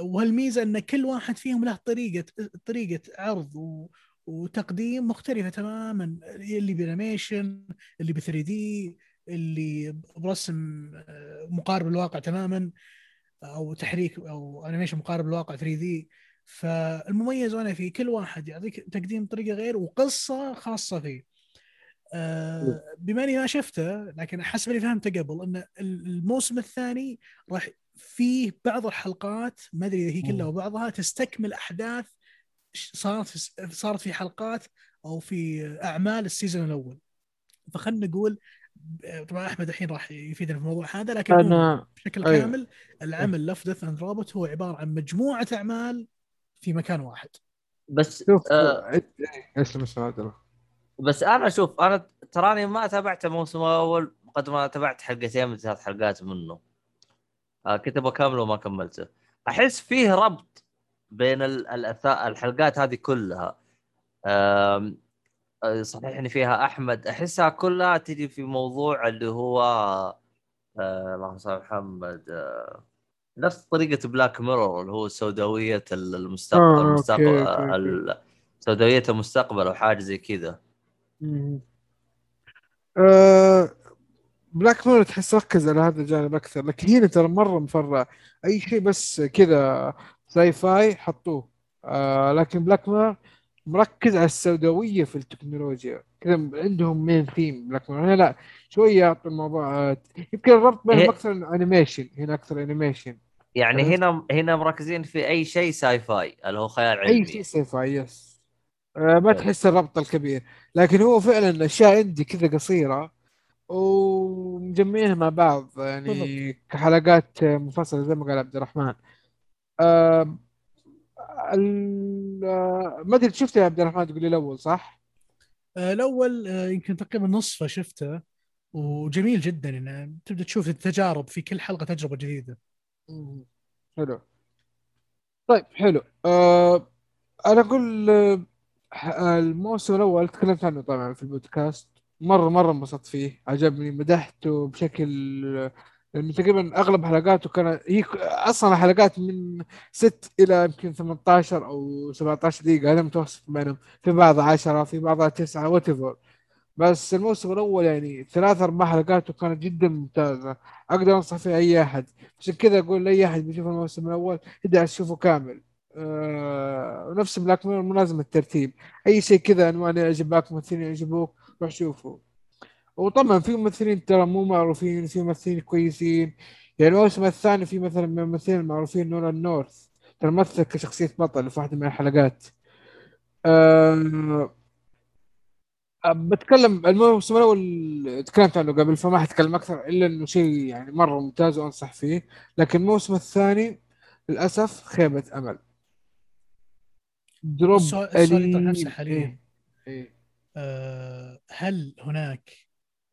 وهالميزة إن كل واحد فيهم له طريقة طريقة عرض و... وتقديم مختلفة تماما. اللي ب animation اللي ب 3D اللي برسم آه، مقارب للواقع تماما. أو تحريك أو animation مقارب للواقع 3D فالمميز وأنا في كل واحد يعطيك تقديم طريقه غير وقصة خاصة فيه. آه، بما إني ما شفته لكن حسب اللي فهمته قبل إن الموسم الثاني راح فيه بعض الحلقات ما أدري إذا هي كلها. وبعضها تستكمل أحداث صارت في صارت في حلقات أو في أعمال ال season الأول. فخلنا نقول طبعا أحمد الحين راح يفيدنا في الموضوع هذا لكن أنا بشكل أيوة. كامل العمل Love Death and Robots هو عبارة عن مجموعة أعمال في مكان واحد. بس شوف آه بس أنا شوف أنا تراني ما تابعت الموسم الأول قد ما تابعت حلقتين من ثلاث حلقات منه. آه كنت بكمله وما كملته. أحس فيه ربط بين الحلقات هذه كلها. آه، صحيح ان فيها أحمد أحسها كلها تجي في موضوع اللي هو آه اللهم صل محمد آه نفس طريقة Black Mirror اللي هو سوداوية ال- المستقبل آه، المستقبل أوكي، أوكي. سوداوية المستقبل أو حاجة زي كذا. آه Black Mirror تحس ركز على هذا الجانب أكثر لكن هنا ترى مرة مفرع أي شيء بس كذا sci-fi حطوه آه لكن Black Mirror مركز على السوداوية في التكنولوجيا. كذا عندهم main theme Black Mirror هنا لا شوية يعطي الموضوع يمكن الربط بينهم أكثر animation هنا أكثر animation يعني؟ هنا هنا مركزين في أي شيء sci-fi اللي هو خيال أي علمي. شيء sci-fi yes آه ما طيب. تحس الربط الكبير. لكن هو فعلا أشياء عندي كذا قصيرة ومجمعينها مع بعض يعني كحلقات منفصله زي ما قال عبد الرحمن. ال- آه، ما أدري شفت يا عبد الرحمن تقول لي الأول صح؟ آه، الأول آه، يمكن تقريبا نصفه شفته وجميل جدا انه تبدأ تشوف التجارب في كل حلقة تجربة جديدة. حلو طيب حلو آه أنا أقول الموسم الأول تكلمت عنه طبعا في البودكاست مرة مرة انبسطت فيه عجبني مدحته بشكل لأنه تقريبا أغلب حلقاته كانت هي أصلا حلقات من 6 إلى يمكن 18 أو 17 دقيقة هذا متوسط بينهم في بعضها 10 في بعضها 9 وات بس الموسم الأول يعني ثلاث أربع حلقاته كانت جدا ممتازة. أقدر أنصح فيها أي أحد. عشان كذا أقول لأي أحد بيشوف الموسم الأول يبدا تشوفه كامل. آه ونفس Black Mirror الترتيب. أي شيء كذا عنوان يعجبك ممثلين يعجبوك روح شوفه. وطبعا في ممثلين ترى مو معروفين في ممثلين كويسين يعني الموسم الثاني في مثلا من الممثلين المعروفين نولان نورث ترى مثل كشخصية بطل في واحدة من الحلقات أه بتكلم الموسم الأول تكلمت عنه قبل فما حتكلم أكثر إلا إنه شيء يعني مرة ممتاز وأنصح فيه لكن الموسم الثاني للأسف خيبة أمل دروب السؤال. حاليا إيه. إيه. آه، هل هناك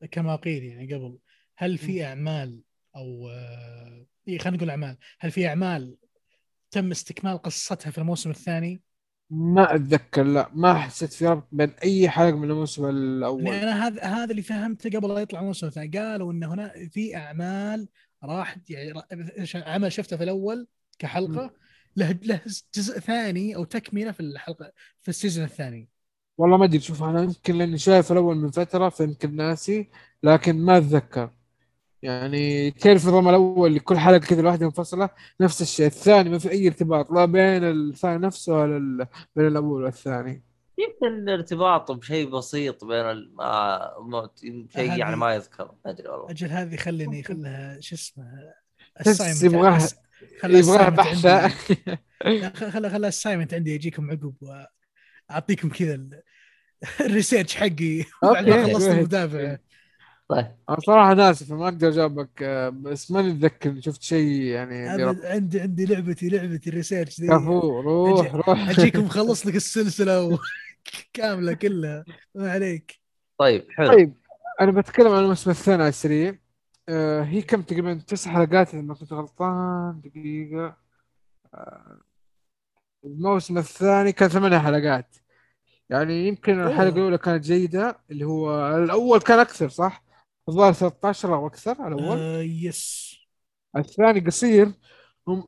كما قيل يعني قبل هل في أعمال أو آه، إيه، خلينا نقول أعمال هل في أعمال تم استكمال قصتها في الموسم الثاني؟ ما أتذكر لا ما حسيت في ربط بين أي حلقة من الموسم الأول. يعني أنا هذا هذا اللي فهمته قبل لا يطلع الموسم الثاني. قالوا إن هنا في أعمال راح يعني عمل شفته في الأول كحلقة له له جزء ثاني أو تكملة في الحلقة في السيزون الثاني. والله ما أدري شوف أنا يمكن لأني شايف الأول من فترة فيمكن ناسي لكن ما أتذكر. يعني تعرف النظام الأول اللي كل حلقة كذا لوحدها منفصلة نفس الشيء. الثاني ما في أي ارتباط لا بين الثاني نفسه ولا ال- بين الأول والثاني. يمكن ارتباط بشيء بسيط بين ال... ما... ما... شيء يعني ما يذكر. ما أدري والله. أجل هذه خليني خلها شو اسمه يبغاها يبغاها بحثة. خلها خلها assignment عندي اجيكم عقب وأعطيكم كذا ال- ال research حقي. بعد ما. خلصت. المدافع. طيب. أنا صراحة ناسف ما أقدر أجاوبك بس ماني اتذكر شفت شيء يعني عندي عندي لعبتي لعبتي الريسيرش ذي كفو روح أجي- روح. أجيكم مخلص لك السلسلة و... كاملة كلها. ما عليك. طيب حلو. طيب أنا بتكلم عن الموسم الثاني على السريع. آه هي كم تقريبا؟ تسع حلقات إذا ما كنت غلطان. دقيقة. آه الموسم الثاني كان ثمانية حلقات. يعني يمكن أوه. الحلقة الأولى كانت جيدة اللي هو الأول كان أكثر صح؟ الظاهر 13 أو أكثر الأول. آه yes. الثاني قصير. هم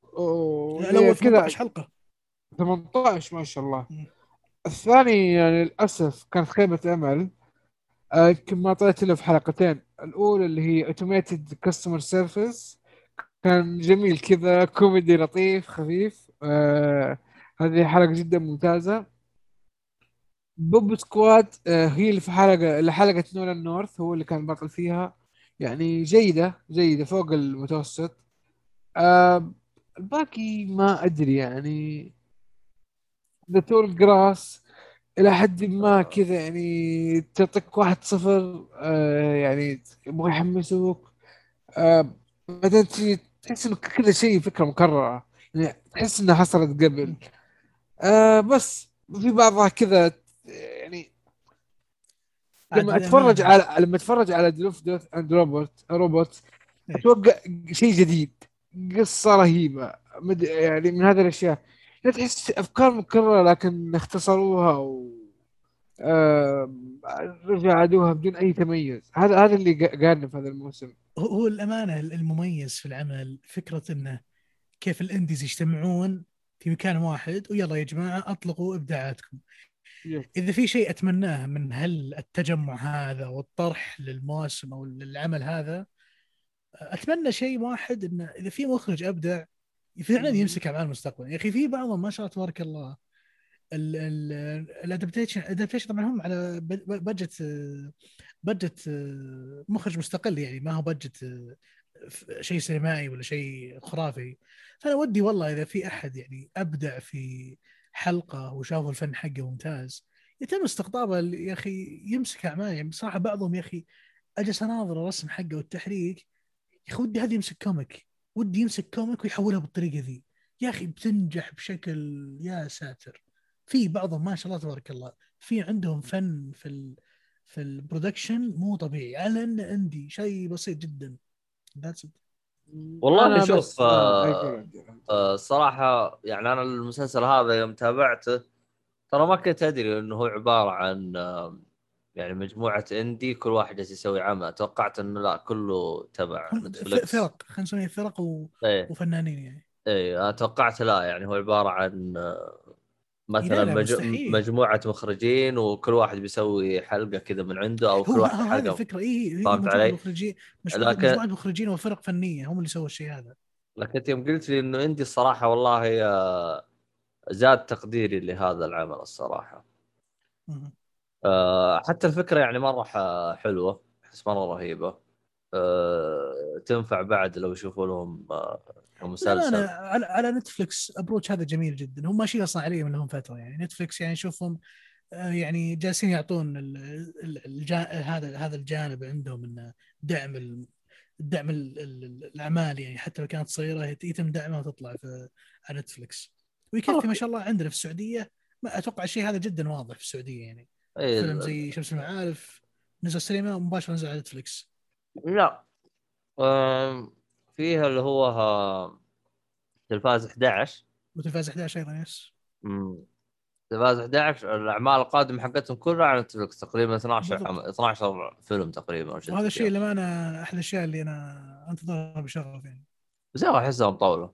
لا، الأول كذا. 18 حلقة. 18 ما شاء الله. مم. الثاني يعني للأسف كانت خيبة أمل. آه، يمكن ما طلعت إلا في حلقتين. الأولى اللي هي Automated Customer Service كان جميل كذا كوميدي لطيف خفيف. آه هذه حلقة جدا ممتازة. Pop Squad آه هي اللي في حلقة اللي حلقة نولان نورث هو اللي كان بطل فيها. يعني جيدة جيدة فوق المتوسط. آه الباقي ما أدري يعني. The Tall Grass إلى حد ما كذا يعني تعطيك واحد صفر آه يعني يبغى يحمسوك. بعدين تحس إنه كذا شيء فكرة مكررة. يعني تحس إنها حصلت قبل. بس في بعضها كذا يعني لما اتفرج للأمانة- على لما اتفرج على Love Death and Robot Robot. أتوقع شيء جديد قصة رهيبة مد... يعني من هذه الأشياء لا تحس أفكار مكررة لكن اختصروها و آه... رجع عادوها بدون أي تميز هذا هذا اللي قا- قارني في هذا الموسم هو الأمانة المميز في العمل فكرة إنه كيف ال indies يجتمعون في مكان واحد ويلا يا جماعة أطلقوا إبداعاتكم. إذا في شيء أتمناه من هل التجمع هذا والطرح للمواسم أو للعمل هذا أتمنى شيء واحد انه إذا في مخرج أبدع فعلا. يمسك اعمال المستقبل يا أخي في بعضهم ما شاء الله تبارك الله ال adaptation ال adaptation طبعا هم على ب- budget budget مخرج مستقل يعني ما هو budget شيء سينمائي ولا شيء خرافي فأنا ودي والله إذا في أحد يعني أبدع في حلقة وشافوا الفن حقه ممتاز. يتم استقطابه يا أخي يمسك اعمال يعني بصراحه بعضهم يا أخي أجلس أناظر الرسم حقه والتحريك. يا أخي ودي هذا يمسك comic. ودي يمسك comic ويحولها بالطريقة ذي. يا أخي بتنجح بشكل يا ساتر. في بعضهم ما شاء الله تبارك الله. في عندهم فن في ال في ال production مو طبيعي. على انه عندي شيء بسيط جدا. that's والله أنا شوف، بس- آه، أقول- آه، يعني أنا المسلسل هذا يوم تابعته ترى ما كنت أدري إنه هو عبارة عن آه، يعني مجموعة indie كل واحد جالس يسوي عمل. توقعت إنه لا كله تبع نتفلكس فرق خلينا نسميها فرق و... إيه. وفنانين يعني. أنا توقعت لا يعني هو عبارة عن آه، مثلا لا لا، مج... مجموعة مخرجين وكل واحد بيسوي حلقة كذا من عنده أو كل واحد هذه حلقة الفكرة اي هي فهمت مجموعة علي؟ مخرجين مجموعه لكن- مجموعة مخرجين وفرق فنية هم اللي سووا الشيء هذا لكن يوم قلت لي إنه إندي الصراحة والله زاد تقديري لهذا العمل الصراحة مهم. آه، حتى الفكرة يعني مرة حلوة أحس مرة رهيبة آه، تنفع بعد لو يشوفوا لهم آه، لا مسلسل أنا على, على نتفلكس approach هذا جميل جدا. هم ماشيين أصلا عليه من لهم فترة. يعني نتفلكس يعني شوفهم آه، يعني جالسين يعطون. هذا هذا الجانب عندهم انه دعم ال... دعم ال... ال- الأعمال يعني حتى لو كانت صغيرة يتم دعمها وتطلع في على نتفلكس ويكفي ما شاء الله عندنا في السعودية ما أتوقع الشيء هذا جدا واضح في السعودية يعني. إيه، فيلم زي شمس المعارف نزل سينما ومباشره نزل على نتفلكس لا. أم، فيها اللي هو ها- تلفاز 11 وتلفاز 11 أيضا يس مم. تلفاز 11 الأعمال القادمة حقتهم كلها على نتفلكس تقريبا 12 بالضبط. عم- 12 فيلم تقريبا وهذا الشيء. اللي أنا احد الأشياء اللي أنا أنتظرها بشغف يعني بس أخي احسها مطوله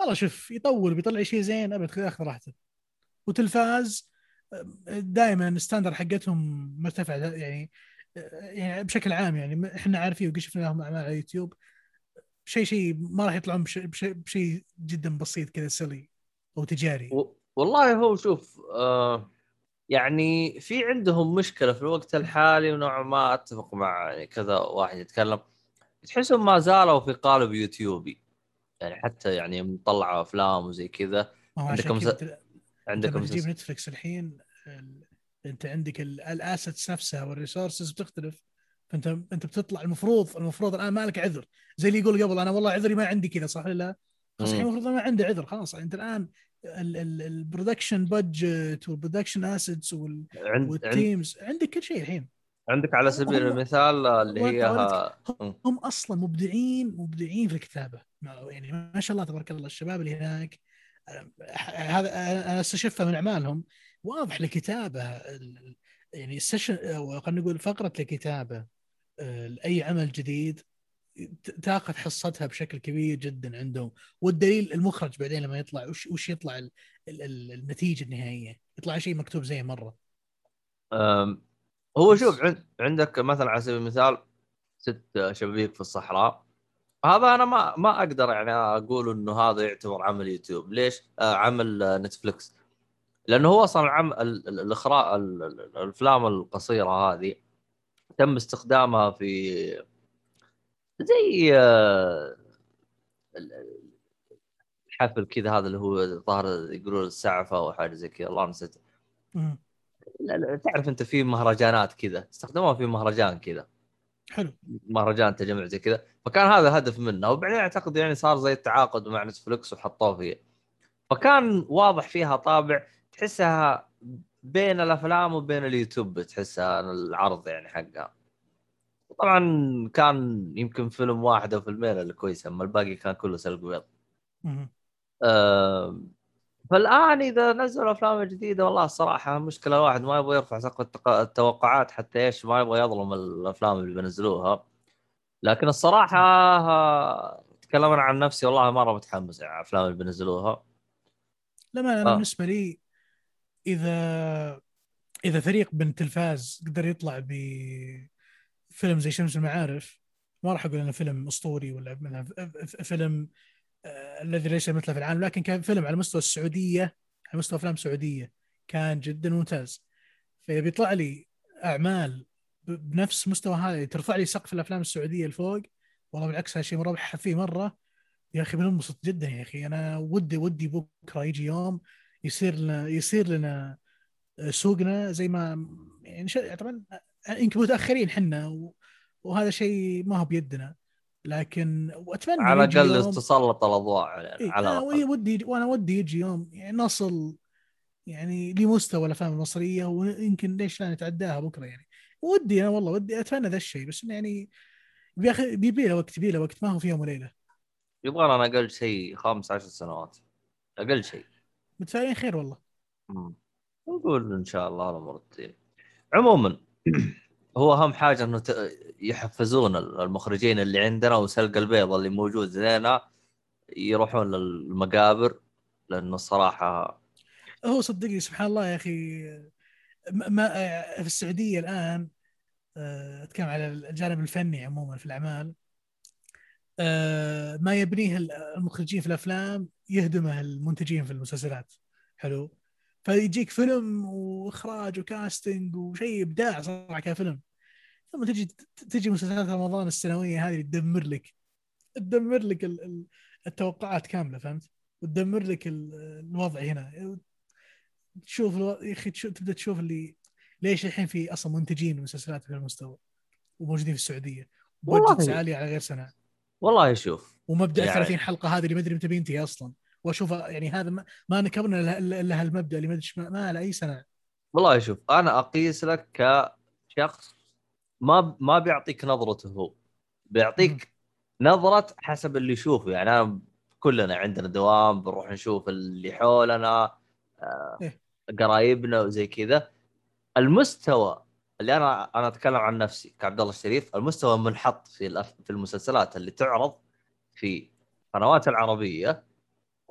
والله شوف يطول بيطلع شيء زين أبد خذ ياخذ راحته وتلفاز دائما ال standard حقتهم مرتفع يعني يعني بشكل عام يعني إحنا عارفين وقد شفنا لهم اعمال على يوتيوب شيء شيء ما راح يطلعون بشيء, بشيء جدا بسيط كذا سلي أو تجاري. و... والله هو شوف آه يعني في عندهم مشكلة في الوقت الحالي ونوعا ما أتفق مع يعني كذا واحد يتكلم. تحسهم ما زالوا في قالب يوتيوبي. يعني حتى يعني يوم طلعوا أفلام وزي كذا. ما هو عندك عشان مس- كذا عندك انت لما تجيب نتفلكس الحين ال- أنت عندك ال assets نفسها وال resources بتختلف. فانت أنت بتطلع المفروض المفروض الآن ما لك عذر زي اللي يقول قبل أنا والله عذري ما عندي كذا صح ولا لا؟ خلاص الحين. المفروض ما عنده عذر خلاص أنت الآن ال production budget وال production assets. وال teams عندك كل شيء الحين عندك على سبيل المثال اللي هي. هم أصلا مبدعين مبدعين في الكتابة يعني ما شاء الله تبارك الله الشباب اللي هناك هذا أنا أستشفها من أعمالهم واضح الكتابه ال- يعني السيشن أو خلينا نقول فقرة الكتابه لأي عمل جديد تاخذ حصتها بشكل كبير جدا عندهم. والدليل المخرج بعدين لما يطلع وش, وش يطلع ال ال ال النتيجة النهائية؟ يطلع شيء مكتوب زي مرة. هو شوف عند... عندك مثلا على سبيل المثال ست شبابيك في الصحراء. هذا أنا ما ما أقدر يعني أقول إنه هذا يعتبر عمل يوتيوب. ليش؟ آه عمل آه، نتفلكس لأنه هو أصلا العم ال- ال- الإخراج ال- ال- الأفلام القصيرة هذه تم استخدامها في زي آه، ال- الحفل كذا هذا اللي هو ظهر يقولون السعفة أو حاجة زي كذا الله نسيت تعرف أنت في مهرجانات كذا استخدموها في مهرجان كذا. حلو. مهرجان تجمع زي كذا. فكان هذا هدف منه وبعدين أعتقد يعني صار زي التعاقد مع نتفلكس وحطوه فيه فكان واضح فيها طابع تحسها بين الأفلام وبين اليوتيوب تحسها العرض يعني حقها. طبعا كان يمكن فيلم واحد أو فيلمين اللي كويس أما الباقي كان كله سلق بيض فالآن إذا نزلوا أفلام جديدة والله الصراحة مشكلة الواحد ما يبغى يرفع سقف التوقعات حتى إيش ما يبغى يظلم الأفلام اللي بينزلوها. لكن الصراحة أنا عن نفسي والله مرة متحمس على الأفلام اللي بينزلوها. لما أنا آه. بالنسبة لي إذا إذا فريق من تلفاز قدر يطلع بفيلم زي شمس المعارف ما راح أقول إنه فيلم أسطوري ولا فيلم آه، الذي ليس مثله في العالم لكن كان فيلم على مستوى السعودية على مستوى أفلام سعودية كان جدا ممتاز. فاذا بيطلع لي أعمال بنفس مستوى هذا ترفع لي سقف الأفلام السعودية لفوق والله بالعكس هذا شيء مربح فيه مرة. يا أخي بننبسط جدا يا أخي أنا ودي ودي بكرة يجي يوم يصير لنا يصير لنا سوقنا زي ما يعني طبعا يمكن متاخرين إحنا وهذا شيء ما هو بيدنا. لكن واتمنى على الأقل تسلط الأضواء إيه على أنا ودي وأنا ودي يجي يوم يعني نصل يعني لمستوى الأفلام المصرية ويمكن ليش لا نتعداها بكرة يعني. ودي أنا والله ودي أتمنى ذا الشيء بس يعني بياخذ بيبي له وقت بيبي له وقت ما هو في يوم وليلة. يبغى لنا أقل شيء خمس عشر سنوات. أقل شيء. متفائلين خير والله. نقول إن شاء الله الأمور تزين عموما هو أهم حاجة إنه يحفزون المخرجين اللي عندنا وسلق البيض اللي موجود هنا يروحون للمقابر لأنه الصراحة هو صدقني سبحان الله يا أخي ما في السعودية الآن آه، أتكلم على الجانب الفني عموما في الأعمال ما يبنيه المخرجين في الأفلام يهدمه المنتجين في المسلسلات. حلو. فيجيك فيلم وإخراج وكاستنج وشيء إبداع صراحة كفيلم. ثم تجي تجي مسلسلات رمضان السنوية هذه تدمر لك. تدمر لك ال- ال- التوقعات كاملة فهمت؟ وتدمر لك ال- الوضع هنا. تشوف ألو... يا أخي تبدأ تشوف اللي ليش الحين في أصلا منتجين مسلسلات في المستوى وموجودين في السعودية. بودجتس عاليه على غير سنة. والله شوف ومبدا يعني- 30 حلقة هذه اللي ما أدري متى بينتهي أصلا. واشوف يعني هذا ما, ما نكبنا الا هالمبدا اللي ما أدري ما, له أي سنة. والله شوف أنا أقيس لك كشخص ما ما بيعطيك نظرته هو. بيعطيك نظرة حسب اللي يشوفه. يعني أنا كلنا عندنا دوام بنروح نشوف اللي حولنا آه، إيه. قرايبنا وزي كذا. المستوى اللي أنا أنا أتكلم عن نفسي كعبد الله الشريف المستوى منحط في الأف... في المسلسلات اللي تعرض في قنوات العربية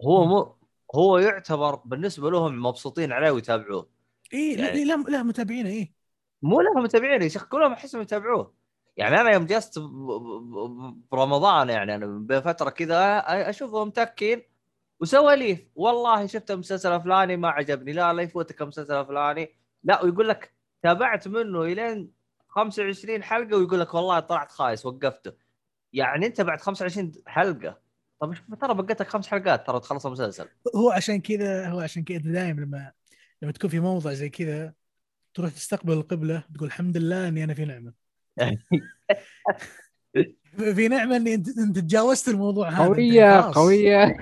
هو مو هو يعتبر بالنسبة لهم مبسوطين عليه ويتابعوه. اي يعني- يعني... لا لا متابعين اي مو لهم متابعين يا شيخ كلهم احسهم يتابعوه. يعني أنا يوم جلست برمضان يعني أنا بين فتره كذا أ- اشوفه متكين وسواليف والله شفت المسلسل الفلاني ما عجبني لا لا يفوتك المسلسل الفلاني لا ويقول لك تابعت منه إلين 25 حلقة ويقول لك والله طلعت خايس وقفته. يعني أنت بعد 25 حلقة؟ طب شوف ترى بقيتك خمس حلقات ترى تخلص المسلسل. هو عشان كذا هو عشان كذا دائما لما لما تكون في موضع زي كذا تروح تستقبل القبلة تقول الحمد لله إني أنا في نعمة. في نعمة إني أنت تجاوزت الموضوع هذا قوية. قوية.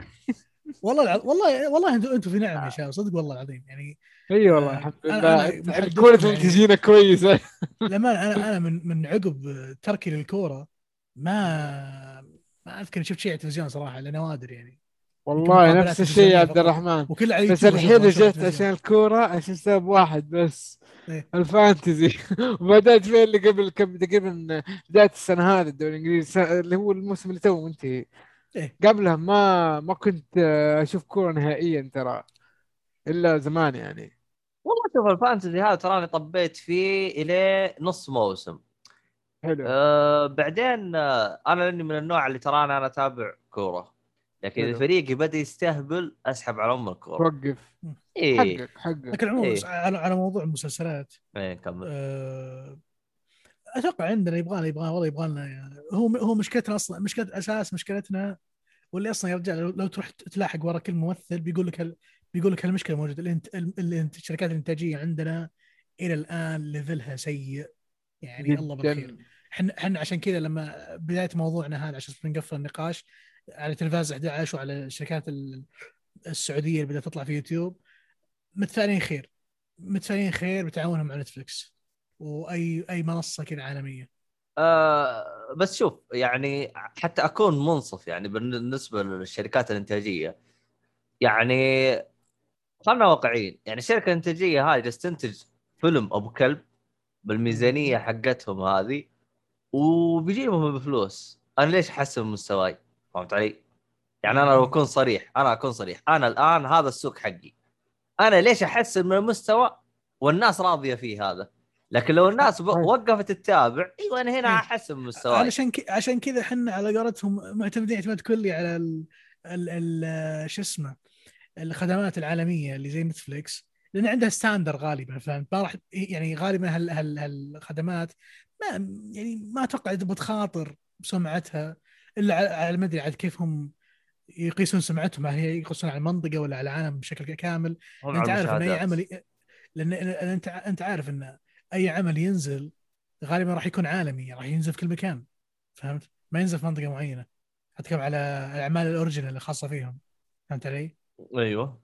والله الع... والله والله أنتم أنتم في نعمه يا شباب صدق والله العظيم. يعني إي والله آه، الحمد لله. يعني. منتجينه كويسه لما أنا أنا من من عقب تركي للكورة ما ما أذكر شفت شيء على التلفزيون صراحة الا نوادر يعني. والله نفس الشيء يا عبد الرحمن وكل على بس الحين رجعت عشان. الكورة عشان سبب واحد بس. إيه. الفانتزي. وبدأت فيه اللي قبل كم تقريبا بداية السنة هذه الدوري الإنجليزي اللي هو الموسم اللي تو منتهي إيه. قبلها ما ما كنت آه، أشوف كورة نهائيا ترى إلا زمان يعني. والله شوف الفانتزي هذا تراني طبيت فيه إلى نص موسم. حلو. أه بعدين آه، أنا لأني من النوع اللي تراني أنا أتابع كورة. لكن. اذا فريقي بدأ يستهبل أسحب على أم الكورة. وقف. إيه. حقك حقك لكن عموما إيه. على على موضوع المسلسلات إيه كمل. آه، أتوقع عندنا يبغى يبغى والله يبغى لنا يعني. هو هو مشكلتنا أصلا مشكلة أساس مشكلتنا واللي أصلا يا رجال لو, تروح تلاحق ورا كل ممثل بيقول لك هال بيقول لك هالمشكلة موجودة. الانت... الانت... الشركات الإنتاجية عندنا إلى الآن level ها سيء. يعني الله جداً. بالخير. إحنا إحنا عشان كذا لما بداية موضوعنا هذا عشان نقفل النقاش على تلفاز 11 وعلى الشركات ال- السعودية اللي بدات تطلع في يوتيوب متفائلين خير. متفائلين خير بتعاونهم مع نتفلكس أو أي منصة كذا عالمية. آه بس شوف يعني حتى أكون منصف يعني بالنسبة للشركات الإنتاجية يعني خلنا واقعيين يعني الشركة الإنتاجية هاي جالسه تنتج فيلم أبو كلب بالميزانية حقتهم هذه وبيجيبهم بفلوس. أنا ليش أحسن من مستواي؟ فهمت علي؟ يعني أنا لو أكون صريح أنا أكون صريح. أنا الآن هذا السوق حقي. أنا ليش أحسن من المستوى والناس راضية فيه هذا؟ لكن لو الناس ب- وقفت تتابع أيوه أنا هنا إيه. احسن مستواي علشان ك... عشان كذا إحنا على قولتهم معتمدين اعتماد كلي على ال... ال... ال... شو اسمه الخدمات العالمية اللي زي نتفليكس لأن عندها standard غالبا فهمت ما راح يعني غالبا هال... هال... هالخدمات ما يعني ما أتوقع تبغى تخاطر بسمعتها إلا على- ما أدري عاد كيف هم يقيسون سمعتهم هل هي يقيسون على المنطقة ولا على العالم بشكل كامل أنت عارف ان أي. عمل لأن أنت أنت عارف ان أي عمل ينزل غالبا راح يكون عالمي راح ينزل في كل مكان فهمت؟ ما ينزل في منطقة معينة. أتكلم على الاعمال ال original الخاصه فيهم فهمت علي؟ أيوه.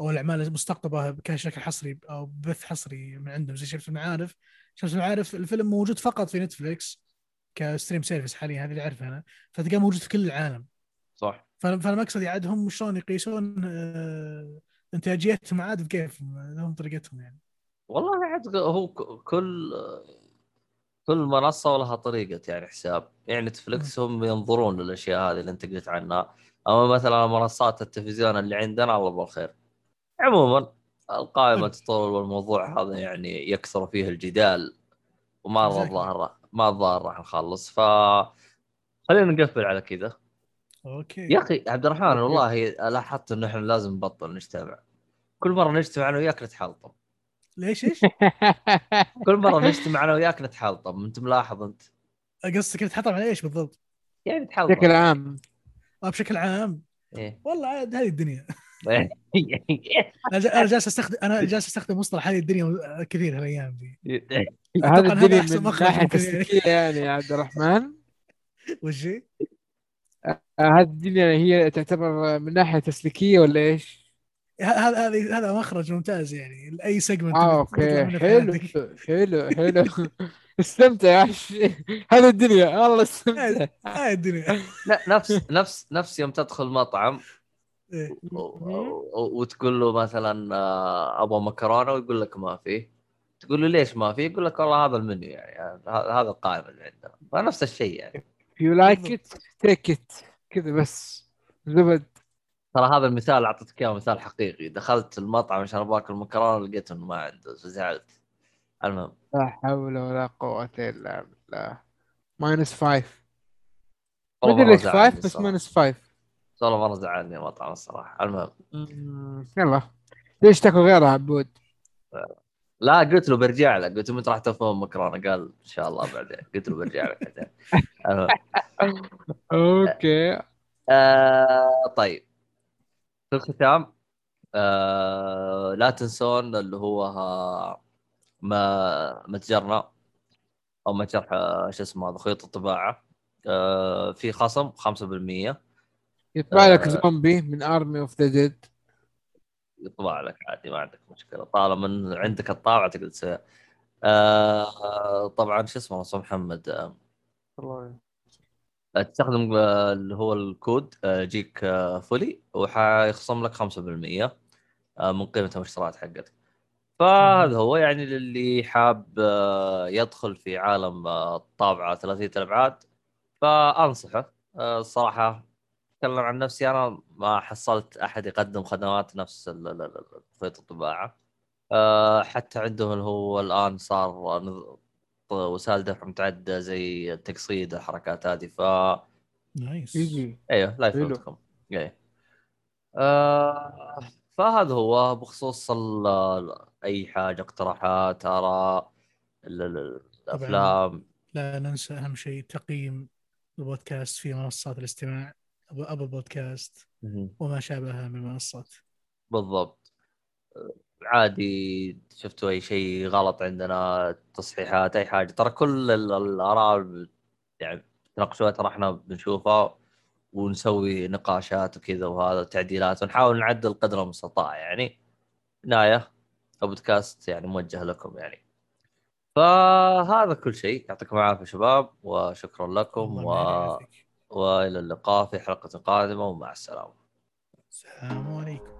أو الأعمال المستقطبة كشكل حصري أو بث حصري من عندهم زي شمس المعارف شمس المعارف الفيلم موجود فقط في نتفليكس ك stream service حاليا هذا اللي اعرفه أنا. فتلقاه موجود في كل العالم. صح. فالمقصد عاد هم شلون يقيسون آه، إنتاجيتهم عاد بكيفهم لهم طريقتهم يعني. والله عاد هو كل كل منصة ولها طريقة يعني حساب. يعني نتفلكس هم ينظرون للأشياء هذه اللي أنت قلت عنها. أما مثلا منصات التلفزيون اللي عندنا الله بالخير. عموما القائمة. تطول والموضوع هذا يعني يكثر فيه الجدال وما. الظاهر ما الظاهر راح نخلص. ف خلينا نقفل على كذا. أوكي. يا أخي عبد الرحمن والله لاحظت انه إحنا لازم نبطل نجتمع. كل مرة نجتمع أنا وياك نتحلطم. ليش إيش؟ كل مرة نجتمع أنا وياك نتحلطم أنت ملاحظ أنت قصدك تحطم على إيش بالضبط؟ يعني نتحلطم بشكل عام بشكل عام إيه. والله عاد هذه الدنيا أنا جالس أستخدم أنا جالس أستخدم مصطلح هذه الدنيا كثير هالايام دي هذا الدنيا من ناحية يعني. تسليكيه يعني يا عبد الرحمن وش هي؟ آه، هذه الدنيا هي تعتبر من ناحية تسليكية ولا إيش؟ هذا هذا هذا مخرج ممتاز يعني. أي segment آه أوكي. حلو حلو حلو. استمتع يا هذه الدنيا. والله استمتع. هاي الدنيا. لا نفس نفس نفس يوم تدخل مطعم إيه. وتقول له مثلا آه، أبغى مكرونة ويقول لك ما في. تقول له ليش ما في؟ يقول لك والله هذا المنيو يعني. هذا القائمة اللي عندنا. فنفس الشيء يعني. you like it take it كذا بس. زبد. ترى هذا المثال أعطيتك إياه مثال حقيقي. دخلت المطعم عشان باكل مكرونة لقيت إنه ما عنده فزعلت. المهم. لا حول ولا قوة إلا بالله. minus five ما والله أدري مرة ليش five بس. minus five والله مرة زعلني المطعم الصراحة. المهم. يلا. ليش تاكل غيرها عبود؟ لا قلت له برجع لك. قلت له متى راح تفهم مكرونة؟ قال إن شاء الله بعدين. قلت له برجع لك بعدين. أوكي. آه طيب. في الختام آه لا تنسون اللي هو ها- ما متجرنا أو متجر آه، شو اسمه هذا خيوط الطباعة. آه في خصم 5% يطلع لك آه. زومبي من Army of the Dead يطبع لك عادي ما عندك مشكلة. طالما عندك الطابعه تقدر تسويها. آه طبعا شو اسمه محمد. آه تستخدم آه، اللي هو الكود آه، جيك آه، فولي وحيخصم لك 5% آه، من قيمة الاشتراكات حقتك. فهذا هو يعني للي حاب آه، يدخل في عالم آه، الطابعة 30 الأبعاد. فأنصحه آه، الصراحه أتكلم عن نفسي أنا ما حصلت أحد يقدم خدمات نفس خيط الطباعة. آه، حتى عندهم اللي هو الآن صار وسائل دفع متعددة زي التقصيد الحركات هذه ف نايس أيوه لا. يفوتكم إيه آه فهذا هو بخصوص ال- أي حاجة اقتراحات آراء ال- ال- الأفلام. لا ننسى أهم شيء تقييم البودكاست في منصات الاستماع ابل بودكاست. وما شابهها من المنصات. بالضبط. عادي شفتوا أي شيء غلط عندنا تصحيحات أي حاجة. ترى كل ال- الآراء يعني تناقشوها ترى إحنا بنشوفها ونسوي نقاشات وكذا وهذا تعديلات ونحاول نعدل قدر المستطاع يعني. نهايه البودكاست يعني موجه لكم يعني. فهذا كل شيء. يعطيكم العافية شباب وشكرا لكم و... وإلى اللقاء في حلقة قادمة ومع السلامة. السلام عليكم.